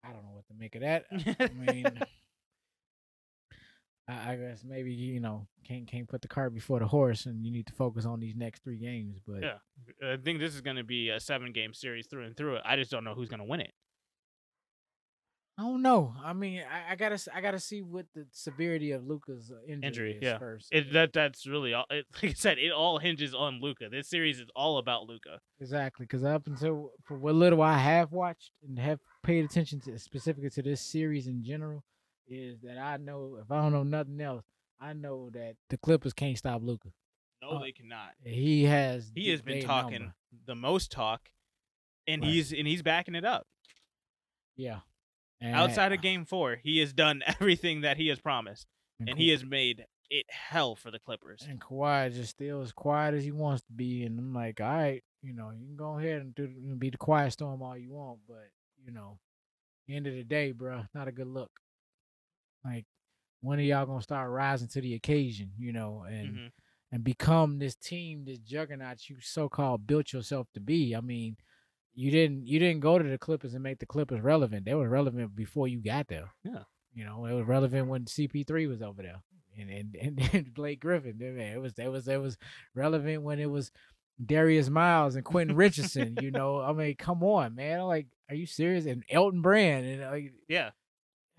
I don't know what to make of that. I mean, (laughs) I, I guess maybe you know can't can't put the cart before the horse, and you need to focus on these next three games. But Yeah. I think this is going to be a 7 game series through and through. I just don't know who's going to win it. I don't know. I mean, I, I gotta I gotta see what the severity of Luka's injury, Injury, is yeah. first. It that that's really all. It, (laughs) like I said, it all hinges on Luka. This series is all about Luka. Exactly, because up until for what little I have watched and have paid attention to specifically to this series in general, is that I know if I don't know nothing else, I know that the Clippers can't stop Luka. No, Uh, they cannot. He has He has been talking number. the most talk, and Right. he's and he's backing it up. Yeah. And, Outside of Game Four, he has done (laughs) everything that he has promised, and he Ka- has made it hell for the Clippers. and Kawhi is just still as quiet as he wants to be, and I'm like, all right, you know, you can go ahead and do be the quiet storm all you want, but you know, end of the day, bruh, not a good look. Like, when are y'all gonna start rising to the occasion, you know, and Mhm. and become this team, this juggernaut you so called built yourself to be? I mean, you didn't you didn't go to the Clippers and make the Clippers relevant. They were relevant before you got there. Yeah. You know, it was relevant when CP3 was over there. And and, (laughs) and, and Blake Griffin. I mean, It was it was it was relevant when it was Darius Miles and Quentin Richardson. you know, I mean, come on, man. Like, are you serious? And Elton Brand and like, Yeah,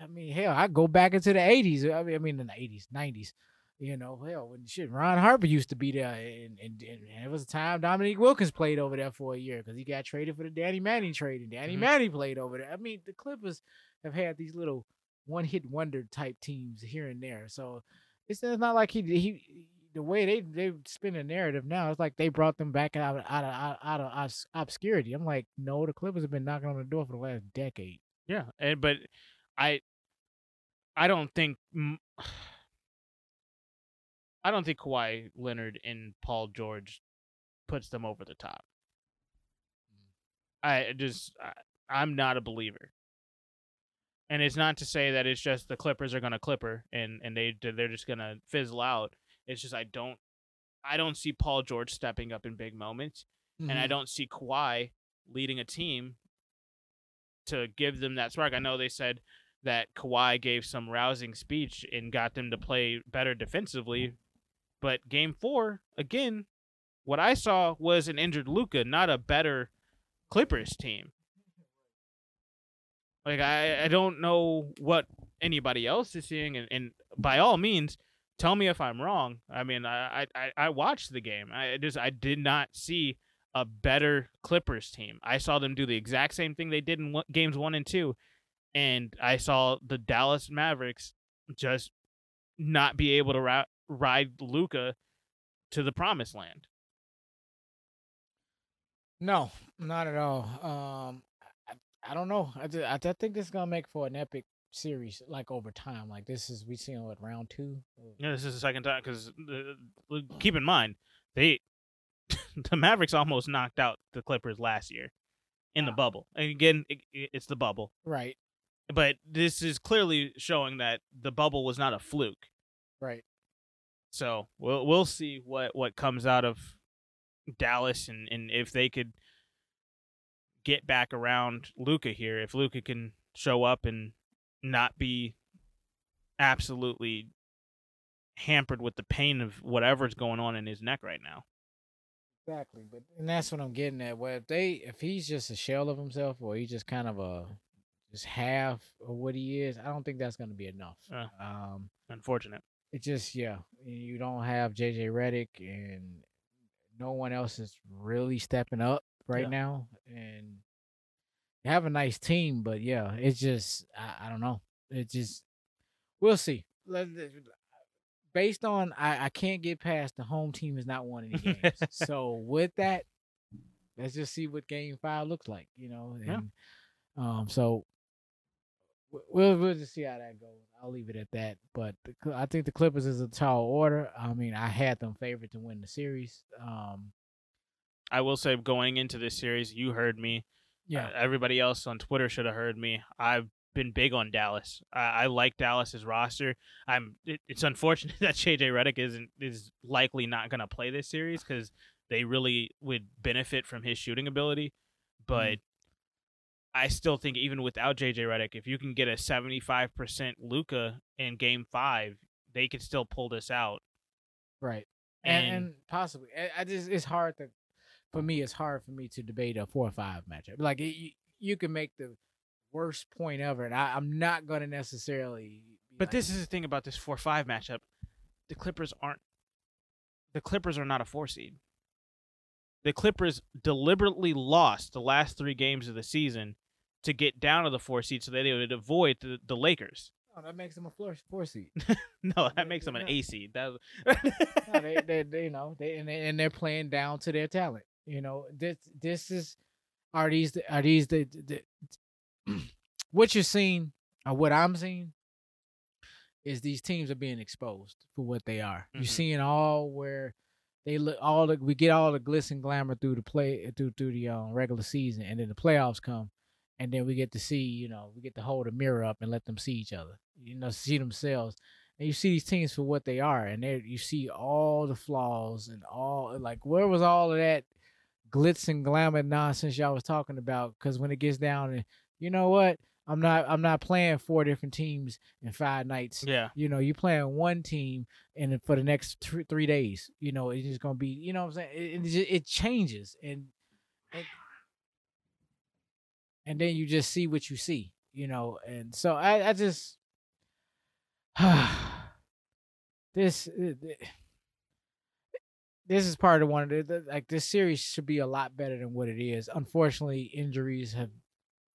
I mean, hell, I go back into the eighties. I mean, I mean, in the eighties, nineties. You know, hell, when shit, Ron Harper used to be there, and, and, and it was a time Dominique Wilkins played over there for a year because he got traded for the Danny Manning trade, and Danny Mhm. Manning played over there. I mean, the Clippers, have had these little one hit wonder type teams here and there. So it's, it's not like he he the way they they spin a narrative now. It's like they brought them back out of out of out, out of obs- obscurity. I'm like, no, the Clippers have been knocking on the door for the last decade. Yeah, and but I I don't think mm, (sighs) I don't think Kawhi Leonard and Paul George puts them over the top. I just I, I'm not a believer. And it's not to say that it's just the Clippers are going to clipper and and they they're just going to fizzle out. It's just I don't I don't see Paul George stepping up in big moments and I Mhm. don't see Kawhi leading a team to give them that spark. I know they said that Kawhi gave some rousing speech and got them to play better defensively, but game four again, what I saw was an injured Luka, not a better Clippers team. Like I, I don't know what anybody else is seeing, and, and by all means, tell me if I'm wrong. I mean, I, I, I watched the game. I just I did not see a better Clippers team. I saw them do the exact same thing they did in one, games one and two, and I saw the Dallas Mavericks just not be able to ra- ride Luka to the promised land. No, not at all. Um, I, I don't know. I, I, I think this is gonna make for an epic series, like over time. Like this is we seen what round two. Yeah, this is the second time because keep in mind they (laughs) the Mavericks almost knocked out the Clippers last year in the bubble. And again, it, it's the bubble, Right, but this is clearly showing that the bubble was not a fluke. right. So we'll we'll see what what comes out of Dallas and and if they could get back around Luka here. If Luka can show up and not be absolutely hampered with the pain of whatever's going on in his neck right now. Exactly, but and that's what I'm getting at. Well, if they if he's just a shell of himself, or he's just kind of a just half of what he is, I don't think that's going to be enough. Uh. Um, Unfortunate. It just yeah, you don't have JJ Redick, and no one else is really stepping up right Yeah. now, and you have a nice team, but yeah, it's just I, I don't know. It just we'll see. Let- Based on I, I can't get past the home team is not winning any games. (laughs) so with that, let's just see what game five looks like, you know. Yeah. Um so we'll we'll just see how that goes. I'll leave it at that. But the, I think the Clippers is a tall order. I mean, I had them favored to win the series. Um I will say going into this series, you heard me. yeah. Uh, everybody else on Twitter should have heard me. I've been big on Dallas. I, I like Dallas's roster. I'm. It, it's unfortunate (laughs) that JJ Redick isn't is likely not going to play this series because they really would benefit from his shooting ability. But I still think even without JJ Redick, if you can get a 75% Luka in Game Five, they could still pull this out. Right. And, And, and possibly, I, I just it's hard to, for me, it's hard for me to debate a four or five matchup. Like it, you, you can make the worst point ever, and I, I'm not going to necessarily. but like, this is the thing about this four or five matchup: the Clippers aren't. The Clippers are not a four seed. The Clippers deliberately lost the last three games of the season to get down to the four seed, so that they would avoid the, the Lakers. oh, that makes them a four four seed. (laughs) No, that makes them an yeah. A seed. That no, they, (laughs) they, they, you know, they and, they and they're playing down to their talent. You know, this this is are these the, are these the, the, the (clears throat) what you're seeing or what I'm seeing is these teams are being exposed for what they are. You're Mhm. seeing all where they look all the we get all the glitz and glamour through the play through through the um, regular season, and then the playoffs come, and then we get to see you know we get to hold a mirror up and let them see each other, you know, see themselves and you see these teams for what they are, and they you see all the flaws and all like where was all of that glitz and glamour nonsense y'all was talking about? Because when it gets down, and you know what, I'm not I'm not playing four different teams in five nights. yeah, You know, you're playing one team and for the next three, three days. You know, it's just gonna be. You know what I'm saying? It, it, it changes, and, and and then you just see what you see. You know, and so I I just (sighs) this uh, this is part of one of the, like this series should be a lot better than what it is. Unfortunately, injuries have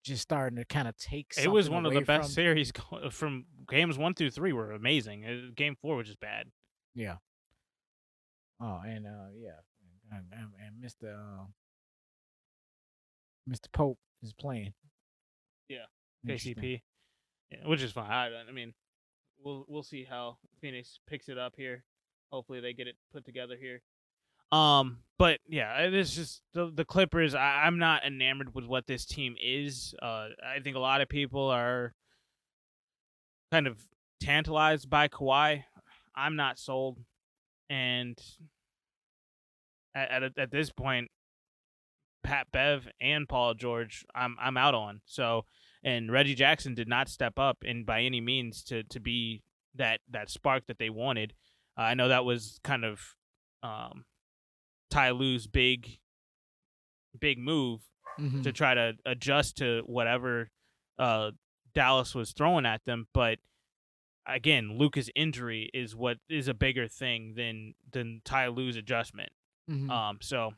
just starting to kind of take. It was one of the best from- series (laughs) from games one through three were amazing. Uh, Game four was just bad. Yeah. Oh, and uh, yeah, and, and, and Mr. Uh, Mr. Pope is playing. Yeah. KCP, yeah, which is fine. I, I mean, we'll we'll see how Phoenix picks it up here. Hopefully, they get it put together here. Um, but yeah, it is just the the Clippers. I, I'm not enamored with what this team is. Uh, I think a lot of people are kind of tantalized by Kawhi. I'm not sold, and at at, at this point, Pat Bev and Paul George, I'm I'm out on. So and Reggie Jackson did not step up and by any means to to be that that spark that they wanted. Uh, I know that was kind of um, Ty Lue's big big move Mhm. to try to adjust to whatever uh, Dallas was throwing at them, but again, Luka's injury is what is a bigger thing than than Ty Lue's adjustment. Mhm. Um, so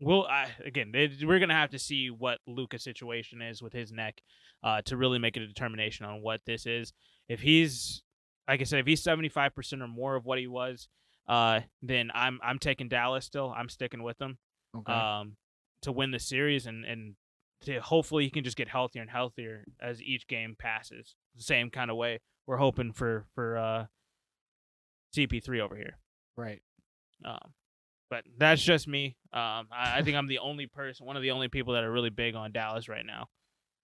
we'll I, again, it, we're gonna have to see what Luka's situation is with his neck, uh, to really make a determination on what this is. If he's, like I said, if he's seventy five percent or more of what he was, uh, then I'm I'm taking Dallas still. I'm sticking with them, okay. um, to win the series and and to hopefully he can just get healthier and healthier as each game passes. The same kind of way we're hoping for for uh, CP3 over here. right. Um, but that's just me. Um, I, I think I'm the only person, one of the only people that are really big on Dallas right now.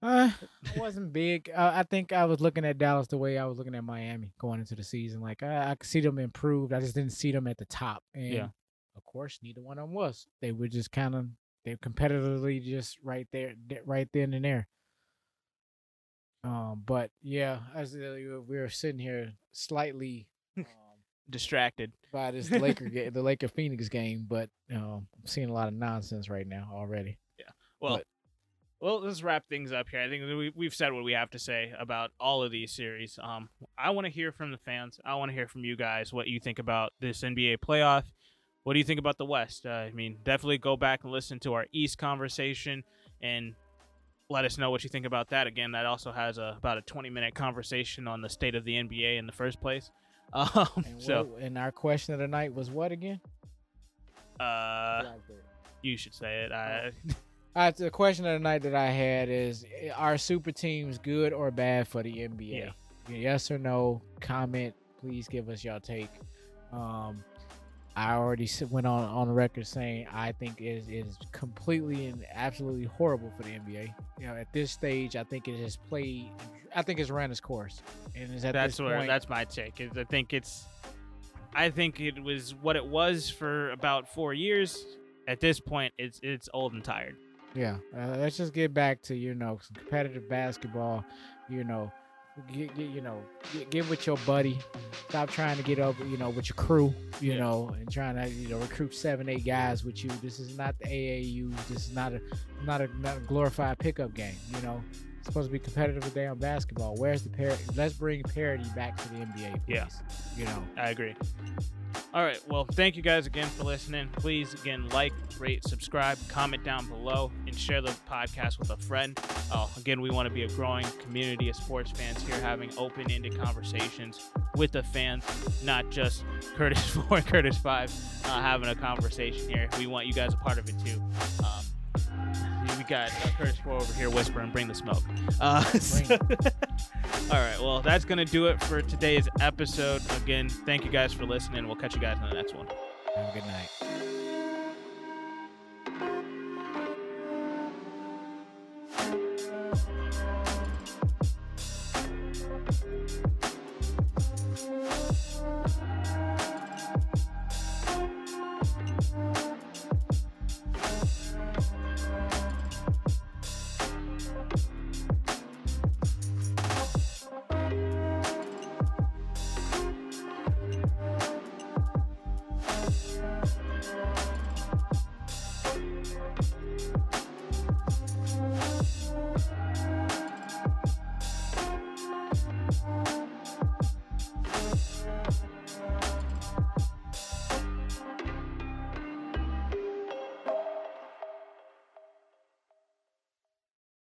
Uh, I wasn't big. Uh, I think I was looking at Dallas the way I was looking at Miami going into the season. Like I, I could see them improved. I just didn't see them at the top. And Yeah. of course, neither one of them was. They were just kind of they're competitively just right there, right then and there. Um, but yeah, as uh, we were- we were sitting here slightly um, (laughs) Distracted. by this Laker ga- the Laker Phoenix game, but um, I'm seeing a lot of nonsense right now already. Yeah. Well, But- well, let's wrap things up here. I think we, we've said what we have to say about all of these series. Um, I want to hear from the fans. I want to hear from you guys what you think about this NBA playoff. What do you think about the West? Uh, I mean, definitely go back and listen to our East conversation and let us know what you think about that. Again, that also has a, about a 20 minute conversation on the state of the NBA in the first place. (laughs) Um, And, so, what, and our question of the night was what again? uh, you should say it. I, Uh, the question of the night that I had is: Are super teams good or bad for the NBA? Yes or no? Comment. Please give us your take. Um, I already went on on the record saying I think it is, it is completely and absolutely horrible for the NBA. You know, at this stage, I think it has played. I think it's ran its course, and is at that's this where point. that's my take. Is I think it's, I think it was what it was for about four years. At this point, it's it's old and tired. Yeah, uh, let's just get back to you know competitive basketball. You know, get, get you know get, get with your buddy. Stop trying to get over you know with your crew. You Yeah. know, and trying to you know recruit seven eight guys with you. This is not the AAU. This is not a not a, not a glorified pickup game. You know, supposed to be competitive with damn basketball. Where's the parity? Let's bring parity back to the NBA. Please. Yeah. You know. I agree. All right. Well, thank you guys again for listening. Please, again, like, rate, subscribe, comment down below, and share the podcast with a friend. Uh, again, we want to be a growing community of sports fans here, having open ended conversations with the fans, not just (laughs) Curtis 4 and Curtis 5 uh, having a conversation here. We want you guys a part of it too. Um, we got uh, Curtis 4 over here whispering, bring the smoke. Uh, Bring (laughs) all right. Well, that's going to do it for today's episode. Again, thank you guys for listening. We'll catch you guys in the next one. Have a good night.